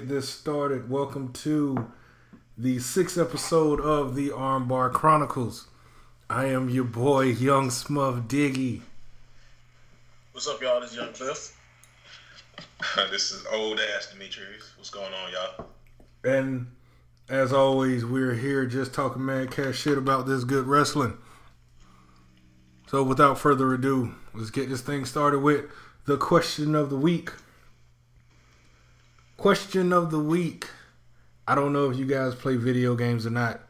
get this started. Welcome to the sixth episode of the Armbar Chronicles. I am your boy, Young Smuff Diggy. What's up, y'all? This is Young Cliff. this is old ass Demetrius. What's going on, y'all? And as always, we're here just talking mad cash shit about this good wrestling. So without further ado, let's get this thing started with the question of the week. Question of the week. I don't know if you guys play video games or not,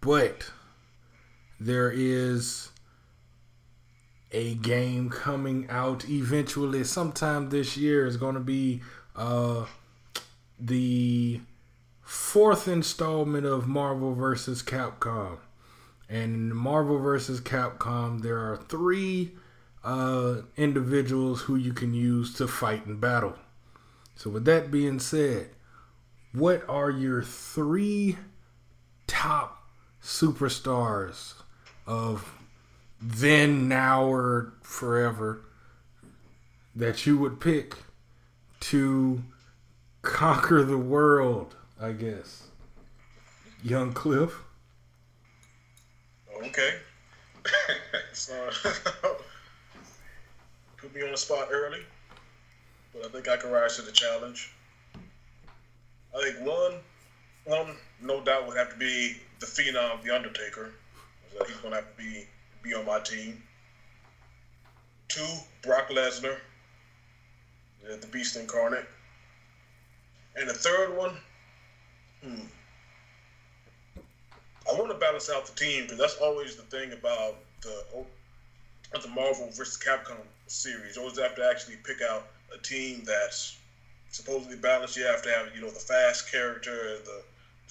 but there is a game coming out eventually sometime this year is going to be uh the fourth installment of Marvel vs. Capcom. And in Marvel vs. Capcom, there are three uh, individuals who you can use to fight in battle. So, with that being said, what are your three top superstars of then, now, or forever that you would pick to conquer the world? I guess. Young Cliff. Okay. so, put me on the spot early, but I think I can rise to the challenge. I think one, one no doubt would have to be the phenom, the Undertaker. He's gonna have to be be on my team. Two, Brock Lesnar, the Beast incarnate, and the third one, Hmm. I want to balance out the team because that's always the thing about the the Marvel versus Capcom series. Always have to actually pick out a team that's supposedly balanced. You have to have you know the fast character, the,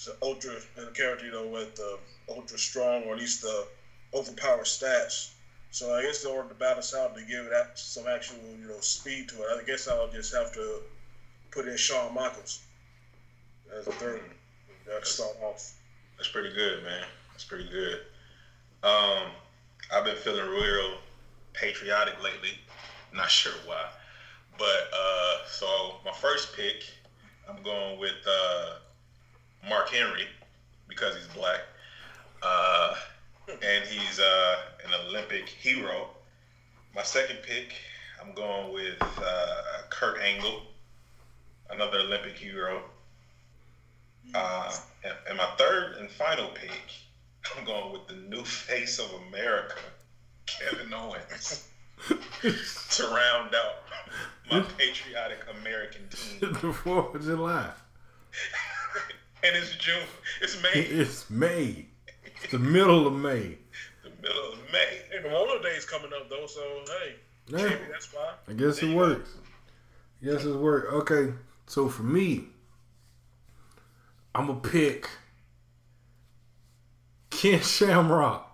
the ultra and character you know with the ultra strong or at least the overpowered stats. So I guess in order to balance out to give that some actual you know speed to it, I guess I'll just have to put in Shawn Michaels as a third. That start off. That's pretty good, man. That's pretty good. Um, I've been feeling real patriotic lately. Not sure why, but uh, so my first pick, I'm going with uh, Mark Henry because he's black, uh, and he's uh, an Olympic hero. My second pick, I'm going with uh, Kurt Angle, another Olympic hero. Uh, and, and, my third and final pick, I'm going with the new face of America, Kevin Owens, to round out my patriotic American team. The Fourth of July. and it's June. It's May. It's May. It's the middle of May. The middle of May. Hey, Memorial Day is coming up though, so hey, yeah. Maybe that's fine. I guess there it works. I guess it works. Okay, so for me, I'm gonna pick Ken Shamrock.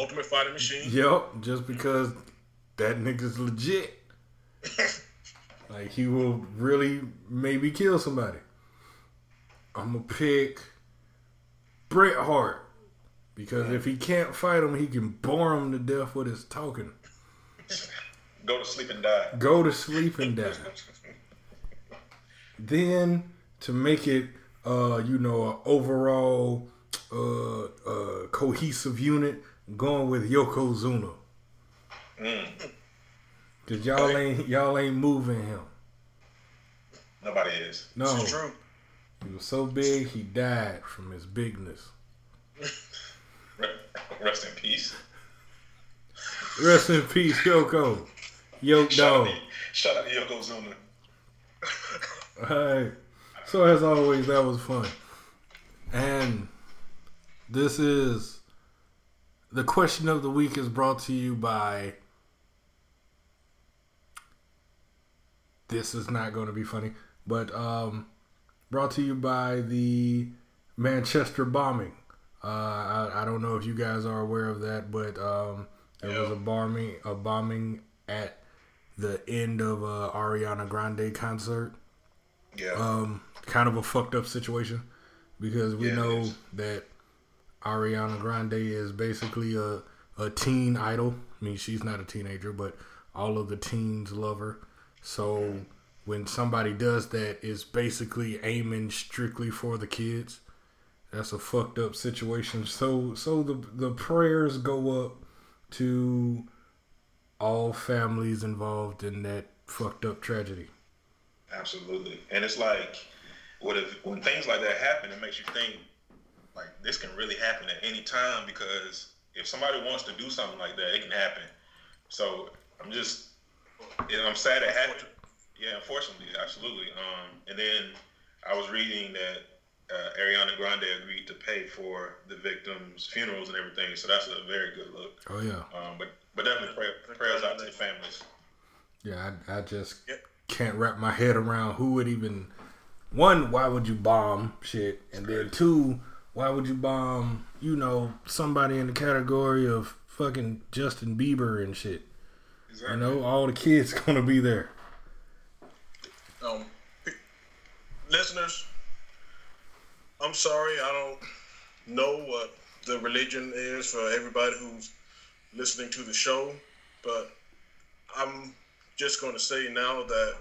Ultimate Fighting Machine. Yep, just because that nigga's legit. like he will really maybe kill somebody. I'm gonna pick Bret Hart because if he can't fight him, he can bore him to death with his talking. Go to sleep and die. Go to sleep and die. then to make it, uh, you know, an overall uh, uh, cohesive unit, going with Yokozuna. Mm. Cause y'all ain't y'all ain't moving him. Nobody is. No, it's true. He was so big, he died from his bigness. Rest in peace. Rest in peace, Yoko. Yoke dog. Shout out to Yokozuna. All right. So as always, that was fun. And this is the question of the week is brought to you by this is not going to be funny, but um, brought to you by the Manchester bombing. Uh, I, I, don't know if you guys are aware of that, but um, there yep. was a bombing, a bombing at the end of a Ariana Grande concert. Yeah. Um, kind of a fucked up situation because we yeah, know that Ariana Grande is basically a a teen idol. I mean, she's not a teenager, but all of the teens love her. So when somebody does that, it's basically aiming strictly for the kids. That's a fucked up situation. So so the the prayers go up to all families involved in that fucked up tragedy. Absolutely, and it's like, what if when things like that happen, it makes you think like this can really happen at any time because if somebody wants to do something like that, it can happen. So I'm just, you I'm sad it happened. Yeah, unfortunately, absolutely. Um, and then I was reading that uh, Ariana Grande agreed to pay for the victims' funerals and everything. So that's a very good look. Oh yeah. Um, but but definitely pray, prayers out to the families. Yeah, I, I just Yep. can't wrap my head around who would even one, why would you bomb shit? And then two, why would you bomb, you know, somebody in the category of fucking Justin Bieber and shit? You know, all the kids gonna be there. Um, listeners, I'm sorry, I don't know what the religion is for everybody who's listening to the show, but I'm just going to say now that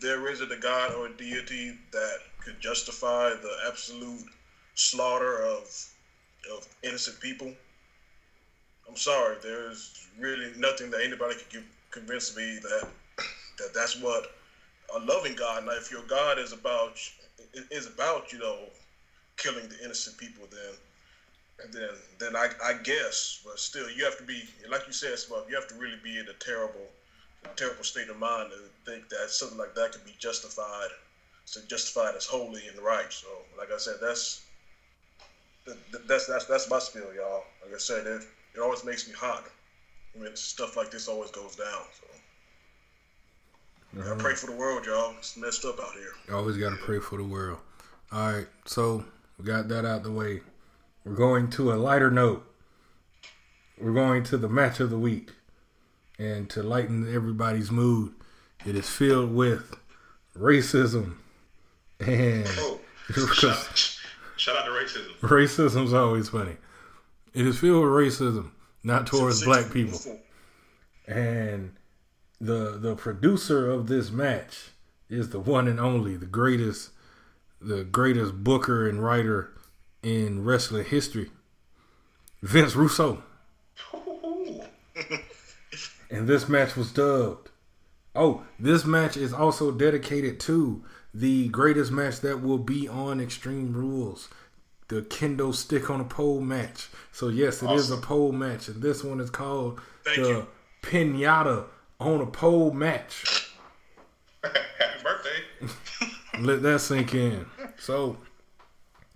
there isn't a God or a deity that could justify the absolute slaughter of of innocent people. I'm sorry, there's really nothing that anybody could give, convince me that that that's what a loving God. Now, if your God is about is about you know killing the innocent people, then then then I, I guess, but still, you have to be like you said, Smug. You have to really be in a terrible, terrible state of mind to think that something like that could be justified, so justified as holy and right. So, like I said, that's that's that's that's my spiel, y'all. Like I said, it it always makes me hot. I mean, stuff like this always goes down. So. I uh-huh. pray for the world, y'all. It's messed up out here. Always got to pray for the world. All right, so we got that out the way. We're going to a lighter note. We're going to the match of the week. And to lighten everybody's mood, it is filled with racism. And Oh, shout, out to racism. racism's always funny. It is filled with racism, not towards black people. And the the producer of this match is the one and only, the greatest, the greatest booker and writer in wrestling history, Vince Russo. And this match was dubbed. Oh, this match is also dedicated to the greatest match that will be on Extreme Rules, the kendo stick on a pole match. So yes, it is a pole match, and this one is called Thank the you. pinata on a pole match. Happy birthday. Let that sink in. So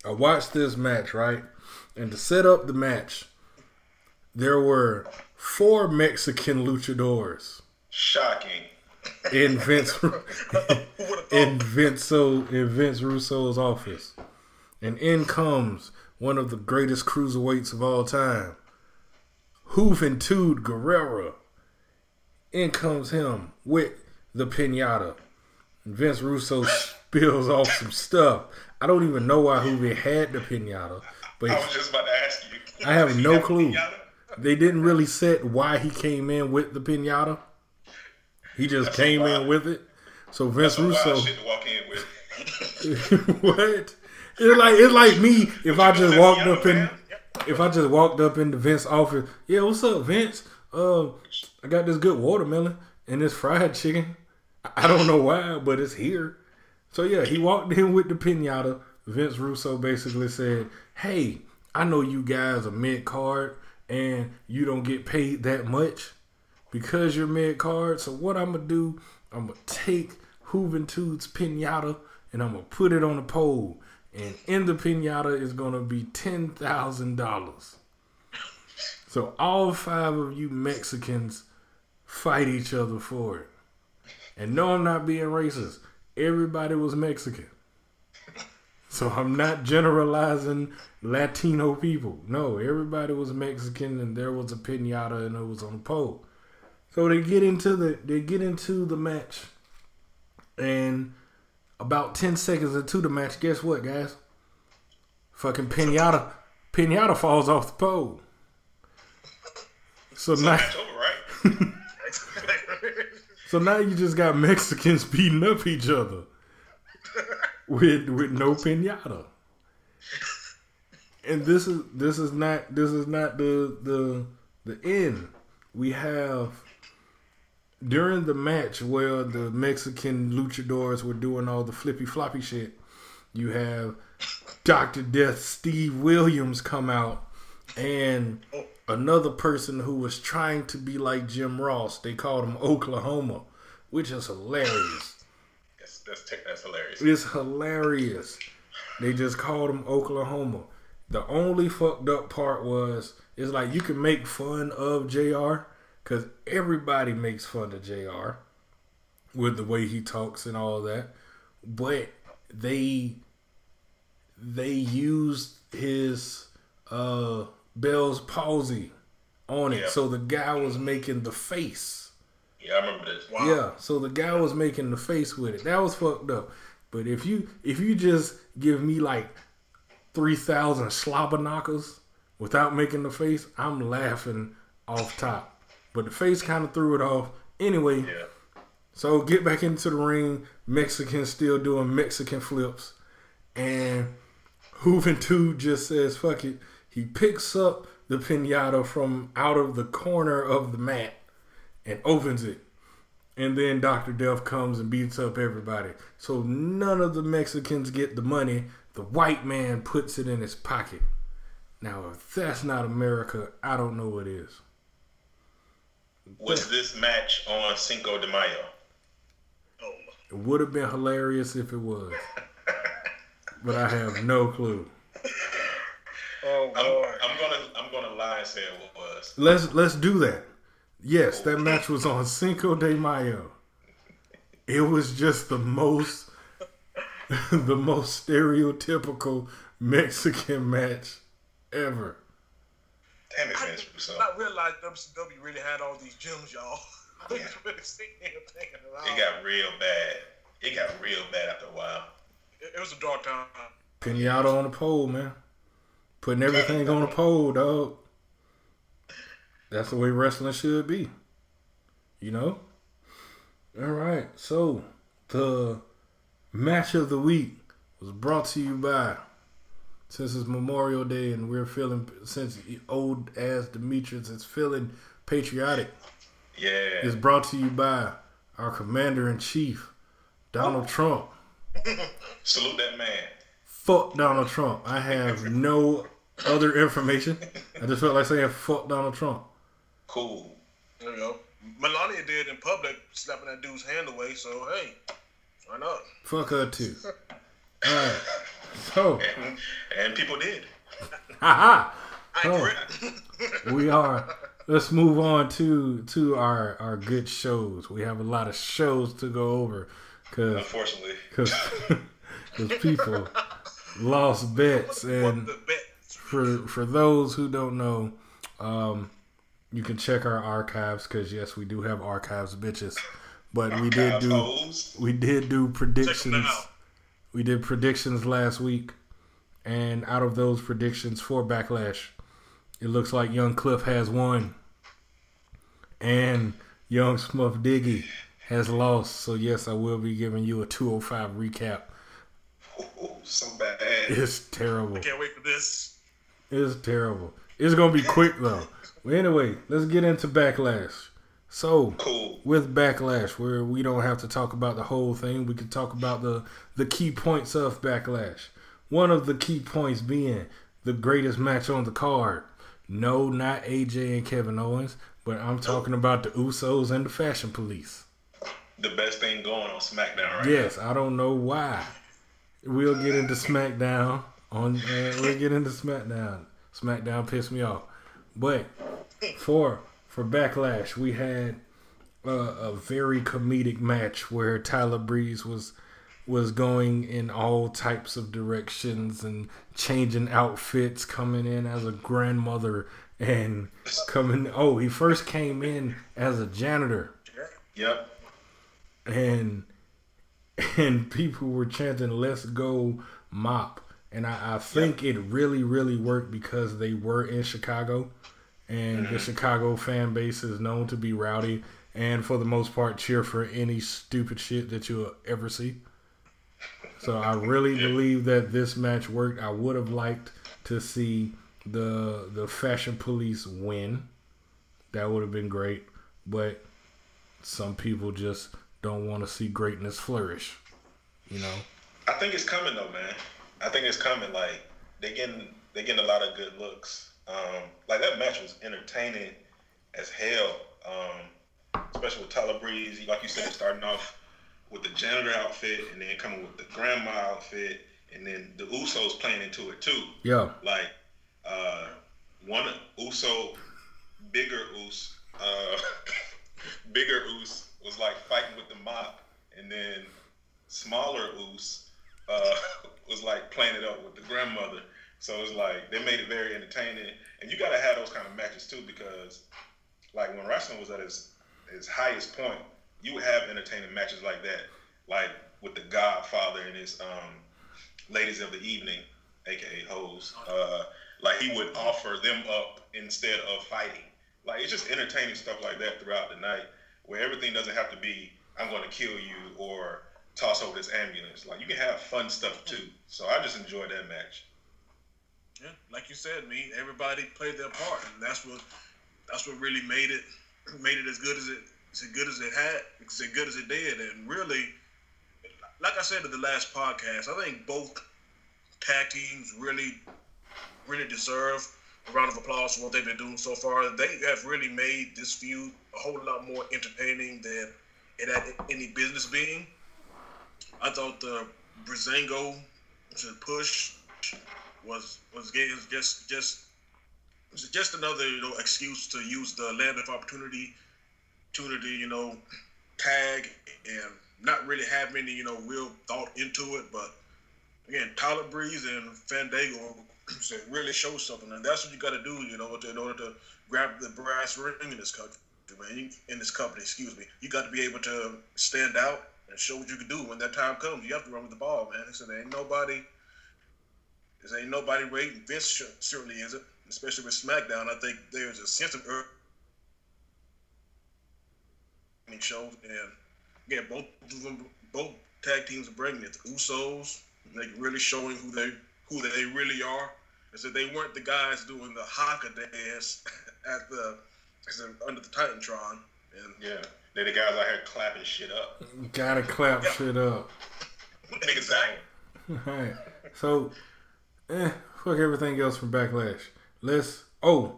I watched this match, right? And to set up the match, there were four Mexican luchadors Shocking. in Vince in? Vince so in Vince Russo's office. And in comes one of the greatest cruiserweights of all time, Juventud Guerrera. In comes him with the pinata. Vince Russo spills off some stuff. I don't even know why Juve had the pinata, but I was just about to ask you. I have no clue. they didn't really set why he came in with the pinata. He just That's came in with it. So Vince Russo. shit to walk in with. what? It's like it's like me if I just walked up in if I just walked up into Vince's office. Yeah, what's up, Vince? Uh, I got this good watermelon and this fried chicken. I- I don't know why, but it's here. So yeah, he walked in with the pinata. Vince Russo basically said, "Hey, I know you guys are mid card and you don't get paid that much because you're mid card. So what I'm gonna do? I'm gonna take Juventud's pinata and I'm gonna put it on a pole, and in the pinata is gonna be ten thousand dollars. So all five of you Mexicans fight each other for it. And no, I'm not being racist. Everybody was Mexican. So I'm not generalizing Latino people. No, everybody was Mexican and there was a pinata and it was on a pole. So they get into the they get into the match. And about 10 seconds into the match, guess what, guys? Fucking pinata pinata falls off the pole. So now over, right? So now you just got Mexicans beating up each other with with no pinata. And this is this is not this is not the the the end. We have during the match where the Mexican luchadors were doing all the flippy floppy shit, you have Dr. Death Steve Williams come out and another person who was trying to be like Jim Ross. They called him Oklahoma, which is hilarious. That's that's, that's hilarious. It's hilarious. They just called him Oklahoma. The only fucked up part was it's like you can make fun of JR because everybody makes fun of JR with the way he talks and all that, but they they used his uh Bell's palsy on it, Yeah. so the guy was making the face. Yeah, I remember this. Wow. Yeah, so the guy was making the face with it. That was fucked up. But if you if you just give me like three thousand slobber knockers without making the face, I'm laughing off top. But the face kind of threw it off. Anyway, Yeah. so get back into the ring. Mexicans still doing Mexican flips. And Hooven Juventud just says, fuck it. He picks up the pinata from out of the corner of the mat and opens it. And then Dr. Death comes and beats up everybody. So none of the Mexicans get the money. The white man puts it in his pocket. Now, if that's not America, I don't know what is. Was this match on Cinco de Mayo? Oh, It would have been hilarious if it was. but I have no clue. oh I'm, I'm gonna I'm gonna lie and say it was. Let's let's do that. Yes, that oh. match was on Cinco de Mayo. It was just the most the most stereotypical Mexican match ever. Damn it, I Vince did Russo. not realize WCW really had all these gyms, y'all. Yeah. really sitting there thinking, wow. It got real bad. It got real bad after a while. It, it was a dark time. Pinata on the pole, man. Putting everything on the pole, dog. That's the way wrestling should be. You know? All right. So, the match of the week was brought to you by, since it's Memorial Day and we're feeling, since old ass Demetrius is feeling patriotic, Yeah. is brought to you by our commander in chief, Donald oh. Trump. Salute that man. fuck Donald Trump. I have no other information. I just felt like saying fuck Donald Trump. Cool. There you go. Melania did in public, slapping that dude's hand away. So hey, why not? Fuck her too. Alright. So, And, and people did. haha. I Oh. We are let's move on to to our our good shows. We have a lot of shows to go over cuz Unfortunately. cuz people lost bets and the bet? for for those who don't know, um, you can check our archives because yes, we do have archives, bitches. But we did do Hoes. we did do predictions. Them out. We did predictions last week, and out of those predictions for Backlash, it looks like Young Cliff has won, and Young Smuff Diggy has lost. So yes, I will be giving you a 205 recap. Ooh, so bad. It's terrible. Can't wait for this. It's terrible. It's gonna be quick though. Anyway, let's get into backlash. So, Cool. with backlash, where we don't have to talk about the whole thing, we can talk about the the key points of backlash. One of the key points being the greatest match on the card. No, not AJ and Kevin Owens, but I'm talking about the Usos and the Fashion Police. The best thing going on SmackDown right Yes, I don't know why. We'll get into SmackDown on. Uh, we'll get into SmackDown. SmackDown pissed me off, but for for Backlash, we had uh, a very comedic match where Tyler Breeze was was going in all types of directions and changing outfits, coming in as a grandmother and coming. Oh, he first came in as a janitor. Yep. and and people were chanting "Let's go mop," and I, I think it really, really worked because they were in Chicago, and the mm-hmm. Chicago fan base is known to be rowdy, and for the most part, cheer for any stupid shit that you'll ever see. So I really believe that this match worked. I would have liked to see the the fashion police win. That would have been great, but some people just don't want to see greatness flourish. You know. I think it's coming though, man. I think it's coming. Like they getting they getting a lot of good looks. Um, like that match was entertaining as hell. Um, especially with Tyler Breeze, like you said, starting off with the janitor outfit and then coming with the grandma outfit, and then the Usos playing into it too. Yeah. Like uh, one Uso, bigger Us, uh, bigger Us was like fighting with the mop, and then smaller Us uh, was like playing it up with the grandmother. So it's like they made it very entertaining, and you got to have those kind of matches too because, like when wrestling was at its its highest point, you would have entertaining matches like that, like with the Godfather and his um, ladies of the evening, aka hoes. Uh, like he would offer them up instead of fighting. Like it's just entertaining stuff like that throughout the night, where everything doesn't have to be I'm going to kill you or toss over this ambulance. Like you can have fun stuff too. So I just enjoyed that match. Yeah, like you said, me, everybody played their part, and that's what that's what really made it made it as good as it as good as it had, as good as it did, and really, like I said in the last podcast, I think both tag teams really really deserve a round of applause for what they've been doing so far. They have really made this feud a whole lot more entertaining than it had any business being. I thought the Breezango to push was was getting just just just another you know excuse to use the land of opportunity, opportunity you know, tag and not really have any you know real thought into it. But again, Tyler Breeze and Fandango really show something, and that's what you got to do, you know, in order to grab the brass ring in this. In this company, excuse me, you got to be able to stand out and show what you can do when that time comes. You have to run with the ball, man. So there ain't nobody. There ain't nobody waiting. Vince certainly isn't, especially with SmackDown. I think there's a sense of urgency shows, and again, both of them, both tag teams are bringing it. The Usos, they really showing who they who they really are. And so they weren't the guys doing the haka dance at the under the Titantron. And yeah, they're the guys out here clapping shit up. Gotta clap Yeah. shit up. exactly. Alright. So, eh, fuck everything else from Backlash. Let's, oh,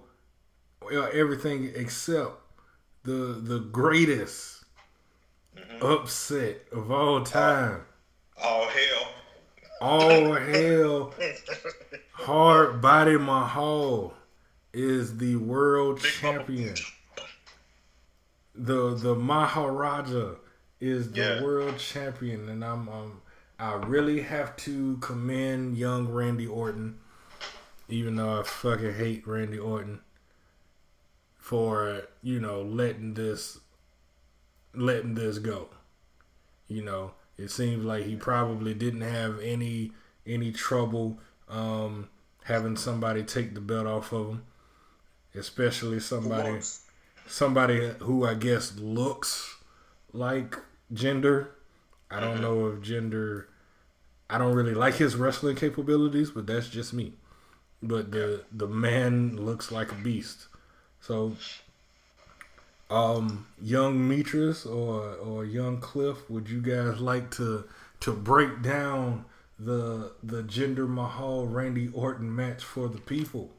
well, everything except the the greatest upset of all time. All hell. All hell, hard body Mahal is the world Big champion. The the Maharaja is the Yeah. world champion, and I'm um I really have to commend young Randy Orton, even though I fucking hate Randy Orton for you know letting this letting this go. You know, it seems like he probably didn't have any any trouble um, having somebody take the belt off of him, especially somebody somebody who I guess looks like Jinder. I don't know if Jinder. I don't really like his wrestling capabilities, but that's just me. But the the man looks like a beast. So, um, young Metris or or young Cliff, would you guys like to to break down the the Jinder Mahal Randy Orton match for the people?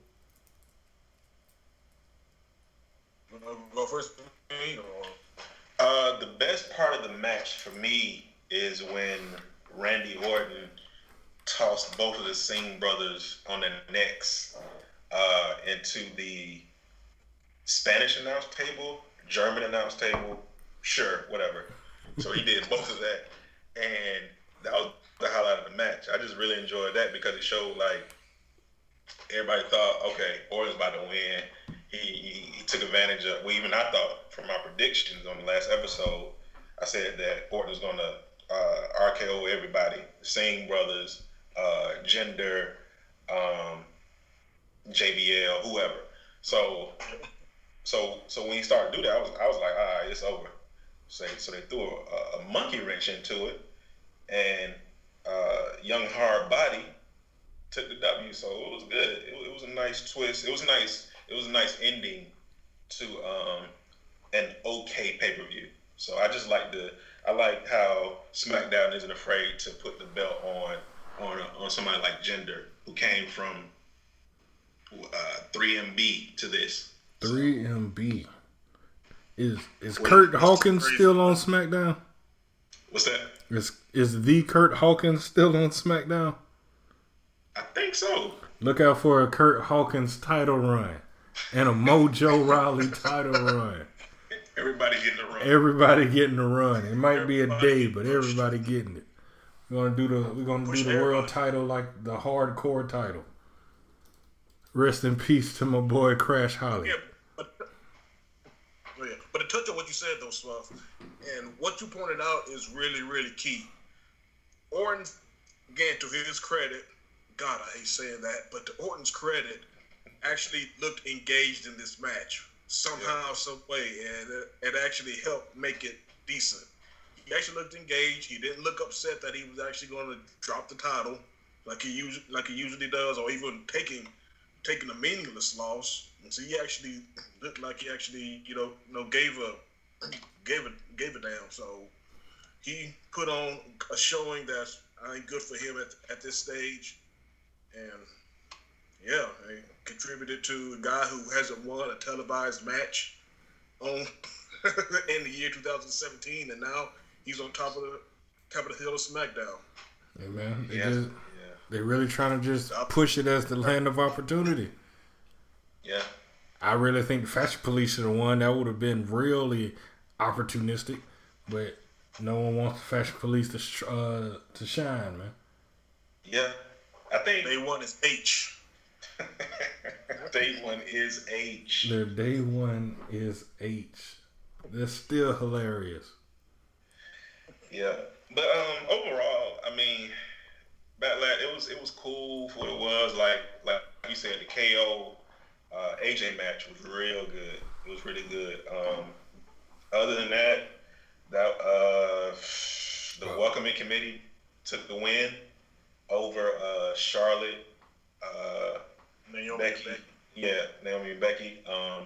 Go first, Uh, the best part of the match for me is when Randy Orton tossed both of the Singh brothers on their necks uh, into the Spanish announce table, German announce table, sure, whatever. So he did both of that, and that was the highlight of the match. I just really enjoyed that because it showed like everybody thought, okay, Orton's about to win. He, he, he took advantage of. Well, even I thought from my predictions on the last episode, I said that Orton was going to uh, RKO everybody, Singh brothers, uh, Jinder, um, JBL, whoever. So, so so when he started to do that, I was I was like, all right, it's over. So so they threw a, a monkey wrench into it, and uh, young hard body took the W. So it was good. It, it, was a nice twist. It was nice. It was a nice ending to um, an okay pay per view. So I just like the I like how SmackDown isn't afraid to put the belt on on on somebody like Jinder who came from uh, 3MB to this. 3MB. Is is Wait, Kurt Hawkins still on SmackDown? What's that? Is is the Kurt Hawkins still on SmackDown? I think so. Look out for a Kurt Hawkins title run and a Mojo Rawley title run. Everybody getting a run. Everybody getting a run. It might everybody be a day, but everybody getting it. We're gonna do the we're gonna do the everybody. world title like the hardcore title. Rest in peace to my boy Crash Holly. Yeah, but, yeah. but to touch on what you said though, Smuff, and what you pointed out is really, really key. Orton, again, to his credit, God, I hate saying that, but to Orton's credit, actually looked engaged in this match somehow, yeah. some way, and it, it actually helped make it decent. He actually looked engaged. He didn't look upset that he was actually going to drop the title, like he usually like he usually does, or even taking taking a meaningless loss. And so he actually looked like he actually, you know, you know, gave a gave it gave it down. So he put on a showing that's I think good for him at, at this stage, and yeah, contributed to a guy who hasn't won a televised match on in the year 2017, and now he's on top of the top of the hill of SmackDown. Hey man, they yeah. Just, yeah. they're really trying to just push it as the land of opportunity. Yeah, I really think Fashion Police should the one That would have been really opportunistic, but no one wants the Fashion Police to uh, to shine, man. Yeah, I think they want is H. day one is H. Their day one is H. That's still hilarious. Yeah, but um, overall, I mean, Backlash it was it was cool for what it was. Like like you said, the KO uh, AJ match was real good. It was really good. Um, other than that, that uh, the welcoming committee took the win over uh, Charlotte. Uh, Naomi Becky. Becky. Yeah, Naomi and Becky. Um,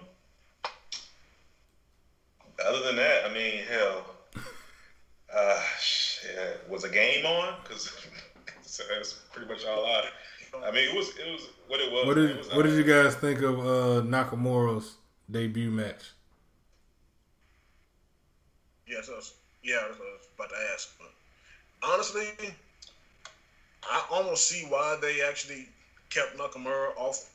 other than that, I mean, hell, uh, yeah, was a game on because that's pretty much all I. I mean, it was it was what it was. What did was, What did you guys think of uh, Nakamura's debut match? Yes, I was, yeah, I was about to ask, but honestly, I almost see why they actually kept Nakamura off,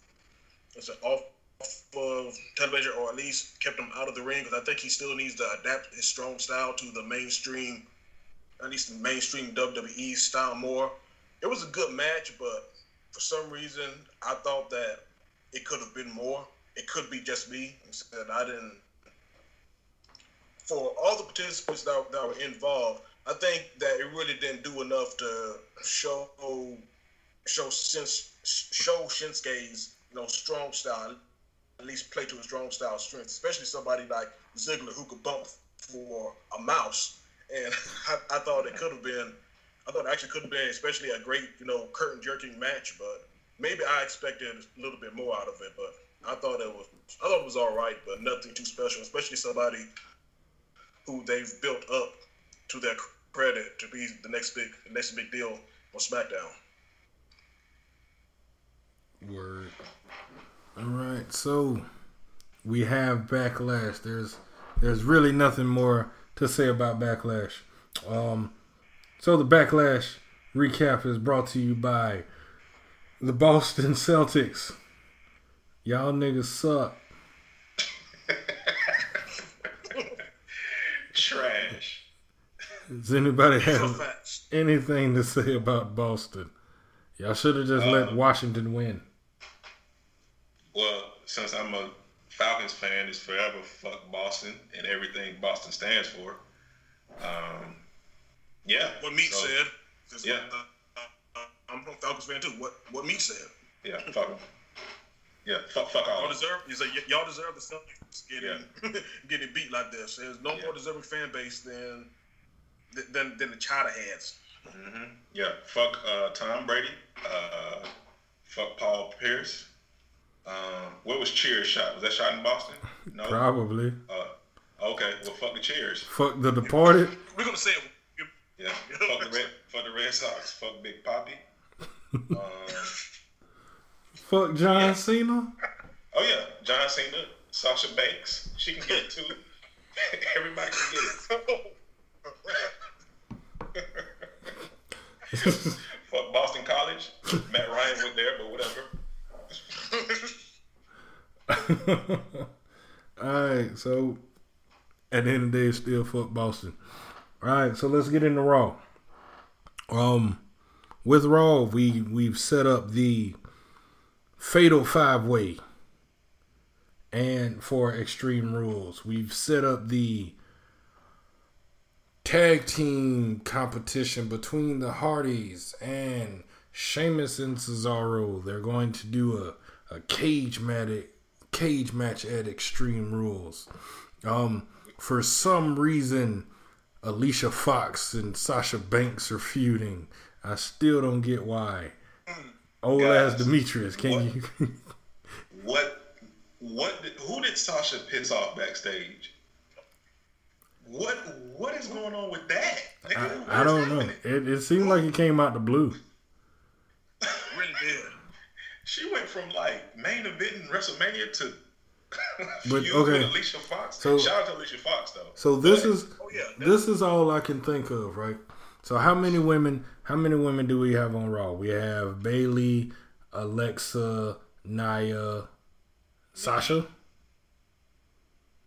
off of uh, television, or at least kept him out of the ring, because I think he still needs to adapt his strong style to the mainstream, at least the mainstream WWE style more. It was a good match, but for some reason, I thought that it could have been more. It could be just me. Instead, I didn't. For all the participants that, that were involved, I think that it really didn't do enough to show show since show Shinsuke's you know strong style, at least play to his strong style strength, especially somebody like Ziggler who could bump for a mouse. And I, I thought it could have been, I thought it actually could have been, especially a great you know curtain jerking match. But maybe I expected a little bit more out of it. But I thought it was, I thought it was all right, but nothing too special. Especially somebody who they've built up to their credit to be the next big, the next big deal on SmackDown. Word. All right, so we have backlash. There's there's really nothing more to say about backlash. Um, so the backlash recap is brought to you by the Boston Celtics. Y'all niggas suck. Trash. Does anybody have anything to say about Boston? Y'all should have just uh, let Washington win. Well, since I'm a Falcons fan, it's forever fuck Boston and everything Boston stands for. Um, yeah. What Meat so, said. Yeah. Uh, uh, I'm a Falcons fan too. What what Meat said. Yeah, fuck Yeah, fuck, fuck all. Y'all deserve. He's like, y- y'all deserve the Celtics getting getting beat like this. There's no Yeah. more deserving fan base than than than the China heads. hmm Yeah, fuck uh, Tom Brady. Uh, fuck Paul Pierce. Um, where was Cheers shot? Was that shot in Boston? No. Probably. Uh, okay, well, fuck the Cheers. Fuck the departed. We're gonna say it. Yeah, fuck the Red, fuck the Red Sox. Fuck Big Papi. Um, Fuck John Cena. oh yeah, John Cena, Sasha Banks. She can get it too. Everybody can get it. fuck Boston College. Matt Ryan went there, but whatever. All right, so at the end of the day, it's still fuck Boston. All right, so let's get into Raw. Um, with Raw, we we've set up the Fatal Five Way, and for Extreme Rules, we've set up the tag team competition between the Hardys and Sheamus and Cesaro. They're going to do a, a cage match cage match at Extreme Rules. Um, for some reason, Alicia Fox and Sasha Banks are feuding. I still don't get why. Old ass Guys, Demetrius, can what- you? What? What? Did, who did Sasha piss off backstage? What? What is going on with that? Nigga, I, I don't know. It, it seemed like it came out the blue. Really did. She went from like main event in WrestleMania to But, okay. with Alicia Fox. So- Shout out to Alicia Fox though. So this But- is Oh yeah. this is all I can think of, right? So how many women? How many women do we have on Raw? We have Bayley, Alexa, Nia, Sasha.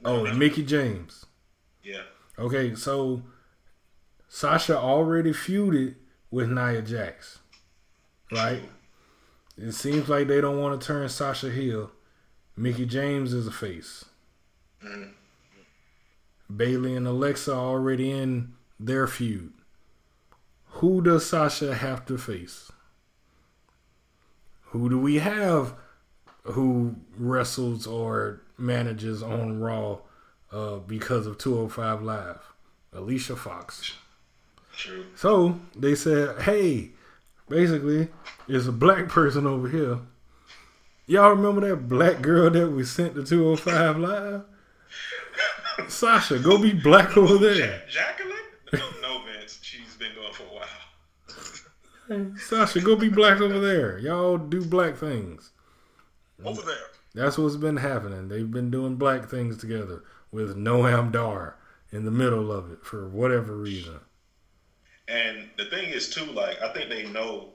Oh, and Mickie James. yeah. Okay, so Sasha already feuded with Nia Jax, right? It seems like they don't want to turn Sasha heel. Mickie James is a face. Mhm. Bayley and Alexa are already in their feud. Who does Sasha have to face? Who do we have who wrestles or manages on Raw uh, because of 205 Live? Alicia Fox. True. So they said, hey, basically, it's a black person over here. Y'all remember that black girl that we sent to 205 Live? Sasha, go be black over there. Jacqueline? No, no, Vince. She's been going for a while. Sasha, go be black over there. Y'all do black things. Over there. That's what's been happening. They've been doing black things together with Noam Dar in the middle of it for whatever reason. And the thing is too, like I think they know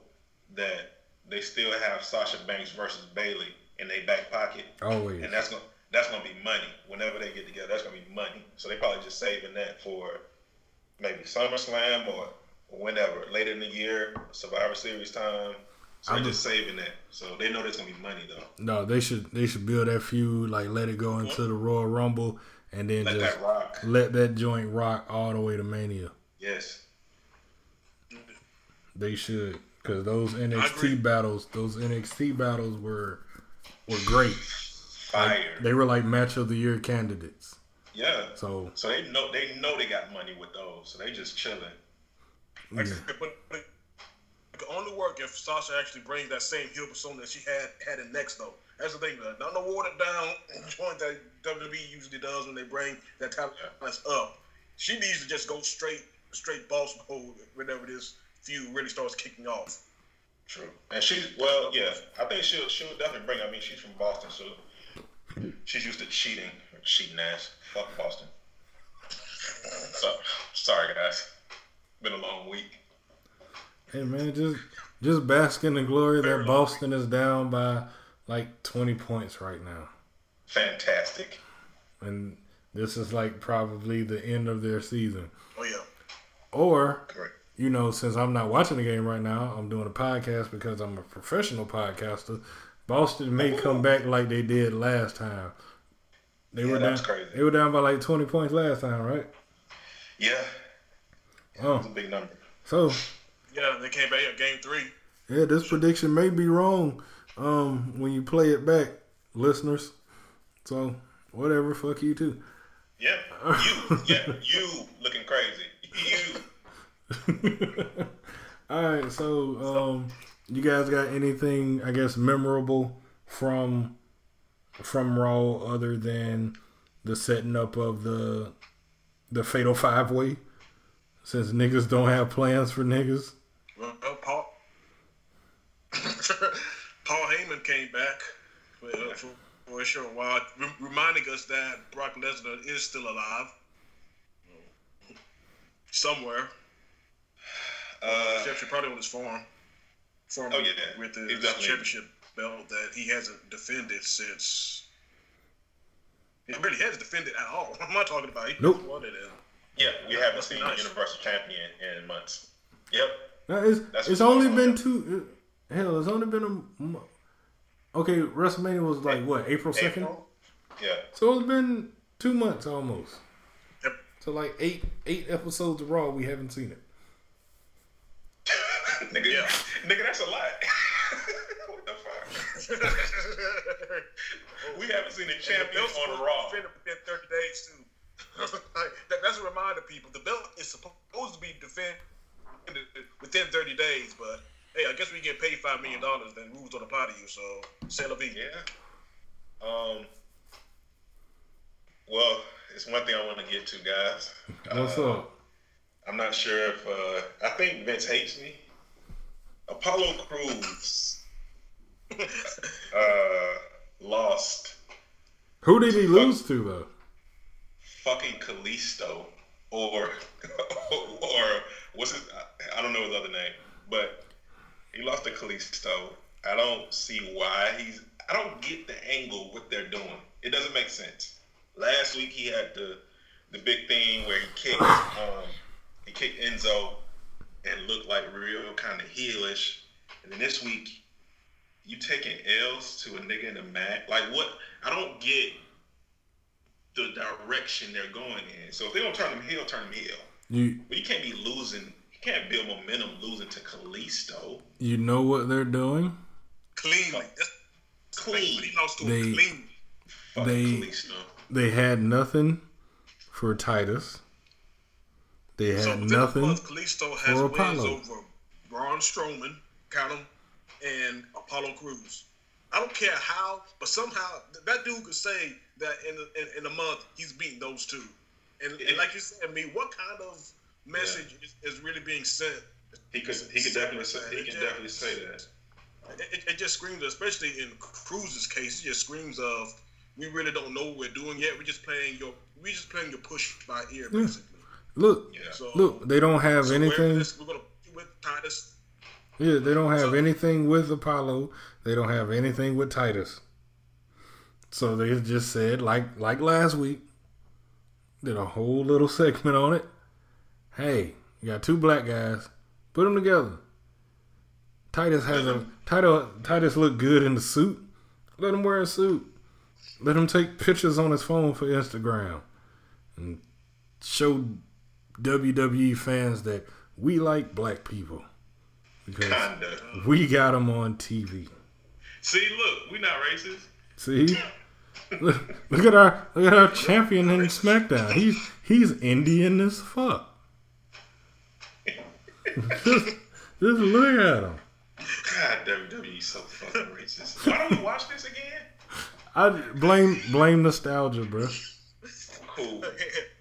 that they still have Sasha Banks versus Bayley in their back pocket, Always. and that's gonna that's gonna be money. Whenever they get together, that's gonna be money. So they probably just saving that for maybe SummerSlam or whenever later in the year, Survivor Series time. So I'm they're just saving that. So they know there's gonna be money though. No, they should they should build that feud, like let it go mm-hmm. into the Royal Rumble and then Let just that rock. let that joint rock all the way to Mania. Yes. They should, because those. NXT battles, those NXT battles were were great. Fire. They were like match of the year candidates. yeah. So So they know they know they got money with those. So they just chilling. Like, yeah. but, but it can only work if Sasha actually brings that same heel persona that she had had in next though. That's the thing, though. Not no watered down joint that WWE usually does when they bring that talent up. She needs to just go straight straight boss mode whenever this feud really starts kicking off. True. And she's well, yeah. I think she'll she'll definitely bring. I mean, she's from Boston, so she's used to cheating, cheating ass. Fuck Boston. So sorry, guys. Been a long week. Hey man, just just bask in the glory that Boston is down by like twenty points right now. Fantastic. And this is like probably the end of their season. Oh yeah. Or Correct. You know, since I'm not watching the game right now, I'm doing a podcast because I'm a professional podcaster. Boston may come back like they did last time. They Yeah, were down. that's crazy. They were down by like 20 points last time, right? Yeah, Oh, it's a big number. so Yeah, they came back at game three. yeah, this prediction may be wrong um, when you play it back listeners. So whatever, fuck you too. Yeah, you, yeah, you looking crazy. All right, so um, you guys got anything I guess memorable from from Raw other than the setting up of the the Fatal Five Way? Since niggas don't have plans for niggas. Well, Paul Paul Heyman came back for, for, for a short while, re- reminding us that Brock Lesnar is still alive somewhere. Uh, Except probably on his farm. Farm Oh, yeah. with the He's definitely- championship belt that he hasn't defended since. He really hasn't defended at all. I'm not talking about he Nope. won it in. yeah, we haven't Must seen nice. the Universal Champion in months. Yep. No, it's That's it's only been on. two. uh, Hell, it's only been a. mo- Okay, WrestleMania was like what April second, Yeah. so it's been two months almost. Yep. So like eight eight episodes of Raw, we haven't seen it. nigga, Yeah. nigga, that's a lot. what the fuck? We haven't seen a champion Belt's on supposed Raw. to be defended within 30 days too. Like, that- that's a reminder, people. The belt is supposed to be defended within 30 days, but hey, I guess we get paid five million dollars. Then rules don't apply to you, so c'est la vie. Yeah. Um. Well, it's one thing I want to get to, guys. What's Uh, up? I'm not sure if uh, I think Vince hates me. Apollo Crews uh, lost Who did he lose to though? fucking Kalisto or or what's his I don't know his other name, but he lost to Kalisto. I don't see why he's I don't get the angle what they're doing. It doesn't make sense. Last week he had the the big thing where he kicked um he kicked Enzo and looked like real kind of heelish. And then this week you taking L's to a nigga in the mat. Like what I don't get the direction they're going in. So if they don't turn him heel, turn him heel. You But you can't be losing. You can't build momentum losing to Kalisto. you know what they're doing? Cleanly, That's Clean. He They- clean. They- Kalisto. They had nothing for Titus. They So had within a nothing. month, Kalisto has for wins Apollo. over Braun Strowman, count him, and Apollo Crews. I don't care how, but somehow that dude could say that in a, in, in a month he's beating those two. And, and like you said, I mean, what kind of message is, is really being sent? He could. He could definitely say. He can definitely say that. It, it, it just screams, especially in Crews's case, it just screams of we really don't know what we're doing yet. We're just playing your we just playing your push by ear, basically. Look, Yeah. So look, they don't have so anything. We're, this, we're gonna with Titus. Yeah, they don't have So- anything with Apollo. They don't have anything with Titus. So they just said, like like last week, did a whole little segment on it. Hey, you got two black guys, put them together. Titus has a Titus. Titus look good in the suit. Let him wear a suit. Let him take pictures on his phone for Instagram, and show WWE fans that we like black people because Kinda. we got them on TV. See, look, we're not racist. See, look, look at our look at our champion in SmackDown. He's he's Indian as fuck. just, just look at him. God, WWE so fucking racist. Why don't we watch this again? I blame blame nostalgia, bro. Cool.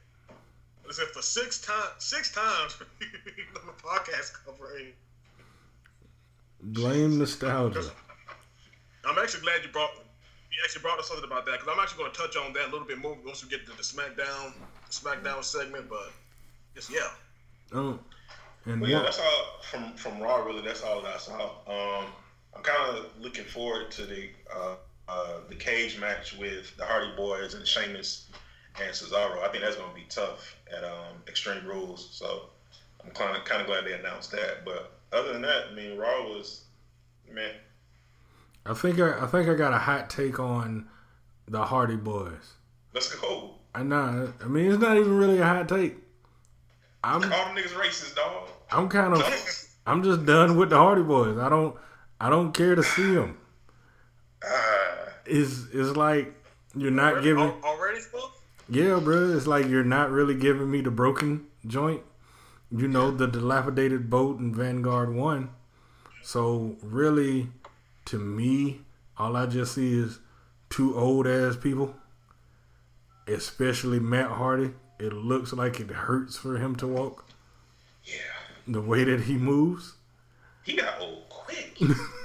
Listen, for six times, six times on the podcast covering. Blame nostalgia. I'm actually glad you brought you actually brought us something about that because I'm actually going to touch on that a little bit more once we get to the SmackDown SmackDown segment. But just yeah, Oh, and Well, yeah, that's all from from Raw. Really, that's all that I saw. Um, I'm kind of looking forward to the uh, uh, the cage match with the Hardy Boys and Sheamus and Cesaro. I think that's going to be tough at um, Extreme Rules. So I'm kind of kind of glad they announced that. But other than that, I mean, Raw was man. I think I, I think I got a hot take on the Hardy Boys. Let's go. I know. I mean, it's not even really a hot take. I'm All them niggas racist, dog. I'm kind of I'm just done with the Hardy Boys. I don't I don't care to see them. Ah, It's it's like you're not Already, giving. already full? Yeah, bro. It's like you're not really giving me the broken joint. You know, the dilapidated boat in Vanguard One. So really, to me, all I just see is two old ass people. Especially Matt Hardy. It looks like it hurts for him to walk. Yeah. The way that he moves. He got old quick.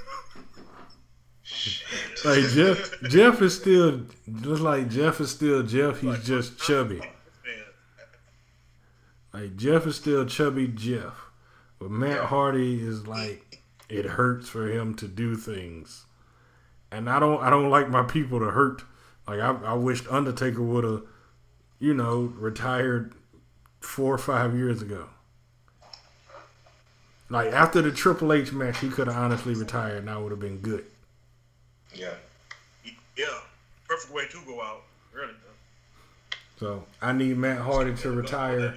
Like Jeff Jeff is still just like Jeff is still Jeff, he's just chubby. Like Jeff is still chubby Jeff, but Matt Hardy is like it hurts for him to do things, and I don't I don't like my people to hurt. Like I, I wished Undertaker would have, you know, retired four or five years ago. Like after the Triple H match, he could have honestly retired, and I would have been good. Yeah. yeah, perfect way to go out. Really. So I need Matt Hardy to retire.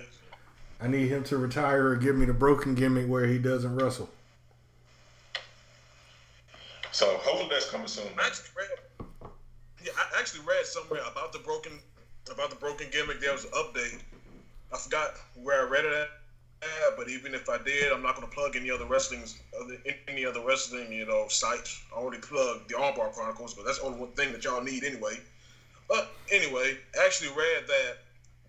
I need him to retire or give me the broken gimmick where he doesn't wrestle. So hopefully that's coming soon. I actually read. Yeah, I actually read somewhere about the broken about the broken gimmick. There was an update. I forgot where I read it at. But even if I did, I'm not going to plug any other wrestling, any other wrestling, you know, sites. I already plugged the Armbar Chronicles, but that's the only one thing that y'all need anyway. But anyway, I actually read that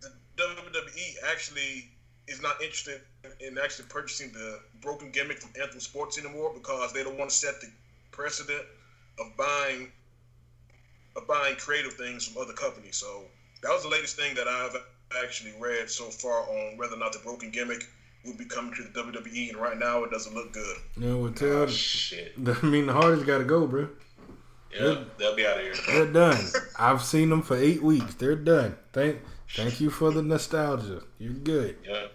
the WWE actually is not interested in actually purchasing the broken gimmick from Anthem Sports anymore because they don't want to set the precedent of buying of buying creative things from other companies. So that was the latest thing that I've actually read so far on whether or not the broken gimmick will be coming to the WWE. And right now, it doesn't look good. You know, what Oh, tell. shit. I mean, the Hardys got to go, bro. Yeah, they'll be out of here. They're done. I've seen them for eight weeks. They're done. Thank, thank you for the nostalgia. You're good. Yeah.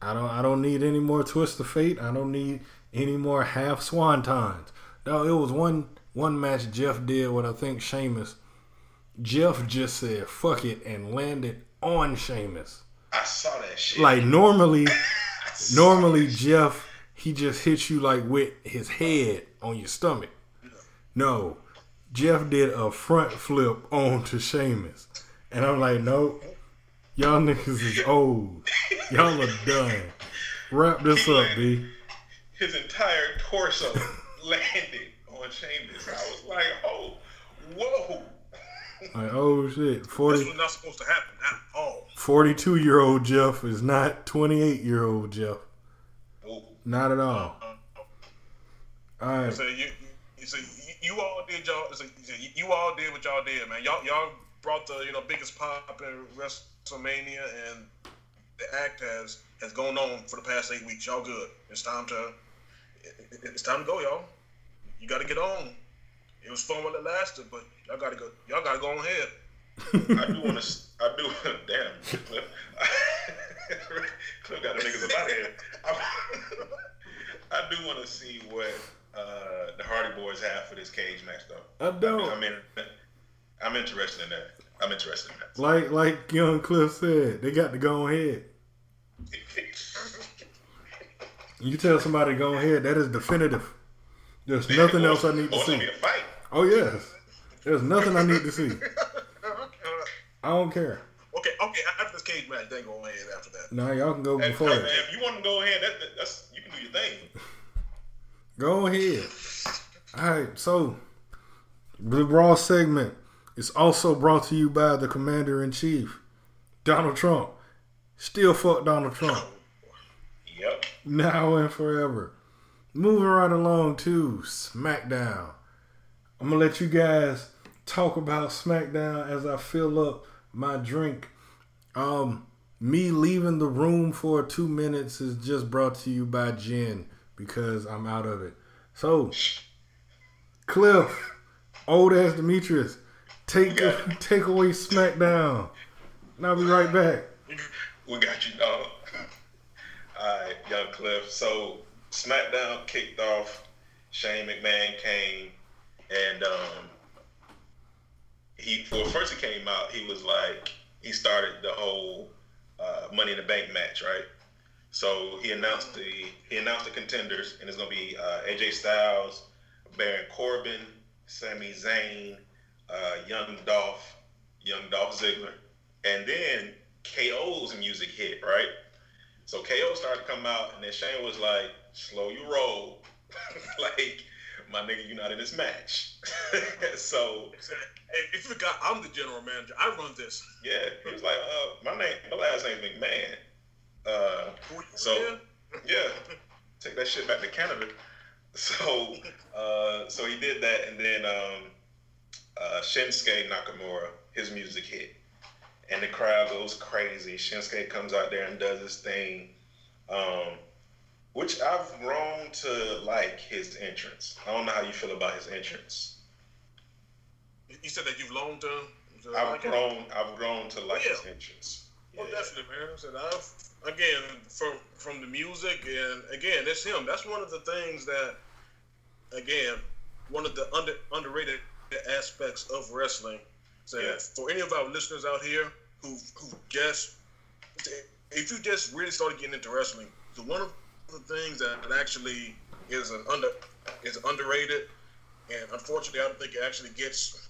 I don't, I don't need any more twist of fate. I don't need any more half swantons. No, it was one, one match Jeff did with I think Sheamus. Jeff just said "fuck it" and landed on Sheamus. I saw that shit. Like normally, normally Jeff he just hits you like with his head on your stomach. No, Jeff did a front flip onto Sheamus, and I'm like, nope, y'all niggas is old. Y'all are done. Wrap this up, B. his entire torso landed on Sheamus. I was like, oh, whoa. Like, oh shit, This 40, was not supposed to happen at all. 42 year old Jeff is not 28 year old Jeff. Oh, Not at all. Uh, All right. So you, you, so you, you all did y'all. So you, you all did what y'all did, man. Y'all, y'all brought the you know biggest pop in WrestleMania, and the act has has gone on for the past eight weeks. Y'all good. It's time to. it- it- It's time to go, y'all. You got to get on. It was fun while it lasted, but y'all got to go. Y'all got to go on ahead. I do want to. I do. Damn, Cliff. Cliff got the niggas up out of here. I'm- I do want to see what uh, the Hardy Boys have for this cage match, though. I don't. I mean, I'm interested in that. I'm interested in that. Like like young Cliff said, they got to go ahead. You tell somebody to go ahead, that is definitive. There's nothing else I need to Oh, it's see. a fight. Oh yes, there's nothing I need to see. I don't care. okay, okay. After this cage match, then go ahead. After that. Now y'all can go Hey, before man, that. if you want to go ahead, that, that, that's you can do your thing. Go ahead. All right, so the Raw segment is also brought to you by the Commander in Chief, Donald Trump. Still fuck Donald Trump. Yep. now and forever. Moving right along to SmackDown. I'm gonna let you guys talk about SmackDown as I fill up my drink. Um, me leaving the room for two minutes is just brought to you by Jen because I'm out of it. So, Cliff, old ass Demetrius, take take away SmackDown. And I'll be right back. We got you, dog. All right, young Cliff. So SmackDown kicked off. Shane McMahon came, and um, he well first he came out. He was like he started the whole uh, Money in the Bank match, right? So he announced the he announced the contenders, and it's gonna be uh, AJ Styles, Baron Corbin, Sami Zayn, uh, Young Dolph, Young Dolph Ziggler, and then KO's music hit, right? So KO started to come out, and then Shane was like, "Slow your roll, like my nigga, you're not in this match." so, if you forgot, I'm the general manager. I run this. Yeah, he was like, "Uh, my name, my last name McMahon." Uh, so yeah, take that shit back to Canada. So, uh, so he did that, and then um, uh, Shinsuke Nakamura, his music hit, and the crowd goes crazy. Shinsuke comes out there and does his thing, um, which I've grown to like his entrance. I don't know how you feel about his entrance. You said that you've loaned to. I've like grown. It? I've grown to like yeah. his entrance. Oh, yeah. definitely, man. I said I've again from from the music and again that's him. That's one of the things that again one of the under underrated aspects of wrestling. So yeah. for any of our listeners out here who who just if you just really started getting into wrestling, so one of the things that actually is an under is underrated, and unfortunately, I don't think it actually gets.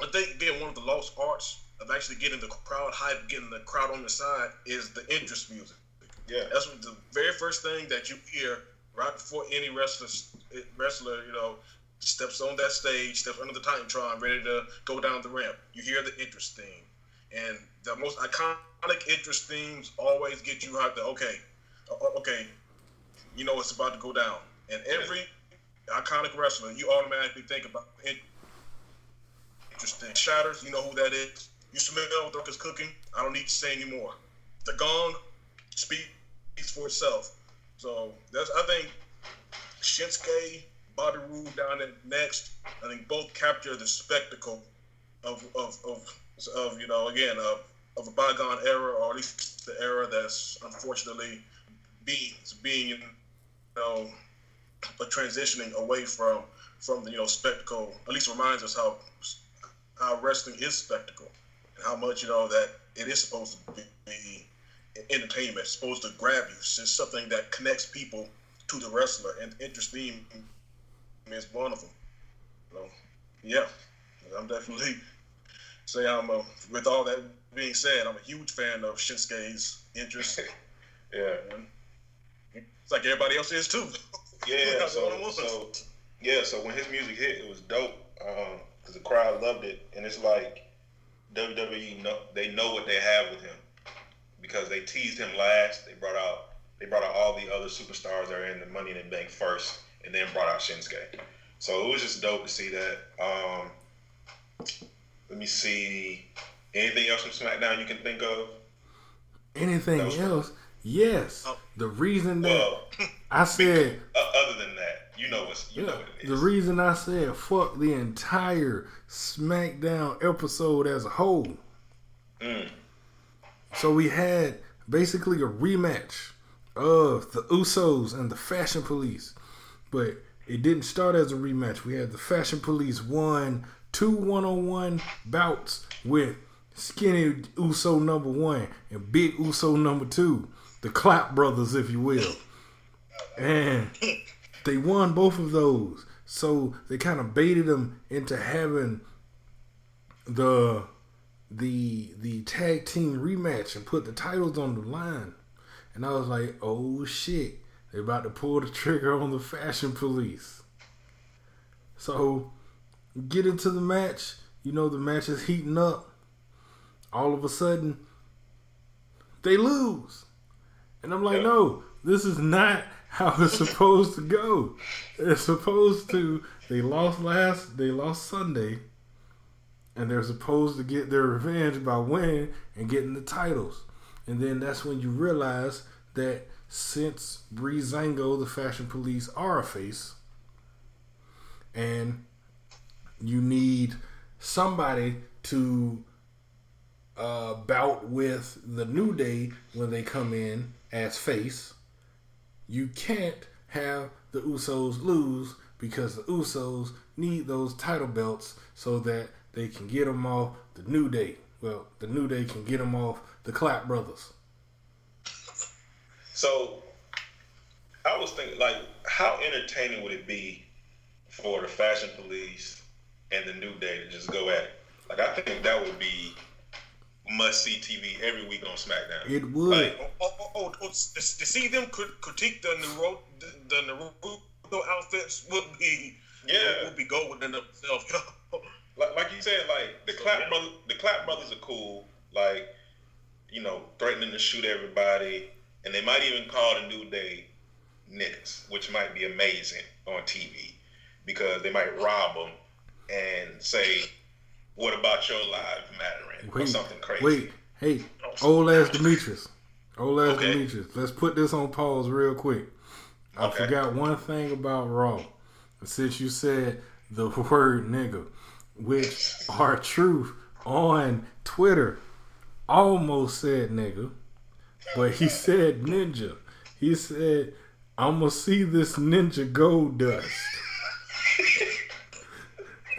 I think being one of the lost arts of actually getting the crowd hype, getting the crowd on your side is the interest music. Yeah, that's what the very first thing that you hear right before any wrestler wrestler you know steps on that stage, steps under the Titantron, ready to go down the ramp. You hear the interest theme, and the most iconic interest themes always get you hyped. Okay, okay, you know it's about to go down, and every yeah. iconic wrestler, you automatically think about it. interesting shatters. You know who that is. You smell what Dark cooking. I don't need to say anymore. The gong speaks for itself. So that's I think Shinsuke, Bobby Roode down at next. I think both capture the spectacle of of of, of you know again of, of a bygone era or at least the era that's unfortunately being being you know a transitioning away from from the you know spectacle. At least reminds us how how wrestling is spectacle and how much you know that it is supposed to be entertainment. It's supposed to grab you. It's something that connects people to the wrestler, and interesting is one of them. So, yeah, I'm definitely say I'm a, with all that being said, I'm a huge fan of Shinsuke's interest. yeah, and it's like everybody else is too. Yeah, so, so yeah, so when his music hit, it was dope because um, the crowd loved it, and it's like WWE know they know what they have with him because they teased him last. They brought out they brought out all the other superstars that are in the Money in the Bank first, and then brought out Shinsuke. So it was just dope to see that. Um, let me see. Anything else from SmackDown you can think of? Anything else? Yes. Oh. The reason that well, I said uh, other than that, you know what's you yeah, know what it is. The reason I said fuck the entire SmackDown episode as a whole. Mm. So we had basically a rematch of the Usos and the Fashion Police, but it didn't start as a rematch. We had the Fashion Police won two one-on-one bouts with Skinny Uso number one and Big Uso number two, the Clap Brothers, if you will, and they won both of those. So they kind of baited them into having the the the tag team rematch and put the titles on the line. And I was like, oh shit, they're about to pull the trigger on the fashion police. So get into the match. You know the match is heating up. All of a sudden, they lose. And I'm like, no, this is not how it's supposed to go. It's supposed to they lost last they lost Sunday and they're supposed to get their revenge by winning and getting the titles. And then that's when you realize that since Breezango, the Fashion Police, are a face, and you need somebody to uh, bout with the New Day when they come in as face, you can't have the Usos lose because the Usos need those title belts so that they can get them off the New Day. Well, the New Day can get them off the Clap Brothers. So, I was thinking, like, how entertaining would it be for the Fashion Police and the New Day to just go at it. Like I think that would be must see TV every week on SmackDown. It would. Like, Oh, oh, oh, oh, oh to see them crit- critique the Naruto, the, the Naruto outfits would be Yeah. would be gold within themselves. like, like you said, like the clap brother, the clap brothers are cool. Like, you know, threatening to shoot everybody, and they might even call the New Day niggas, which might be amazing on TV because they might rob them and say, "What about your lives mattering?" or Wait, something crazy. wait, hey, oh, old ass Demetrius, old ass Okay. Demetrius. Let's put this on pause real quick. I Okay. forgot one thing about Raw. Since you said the word nigga, which R-Truth on Twitter almost said nigga, but he said ninja. He said, "I'm gonna see this ninja Goldust,"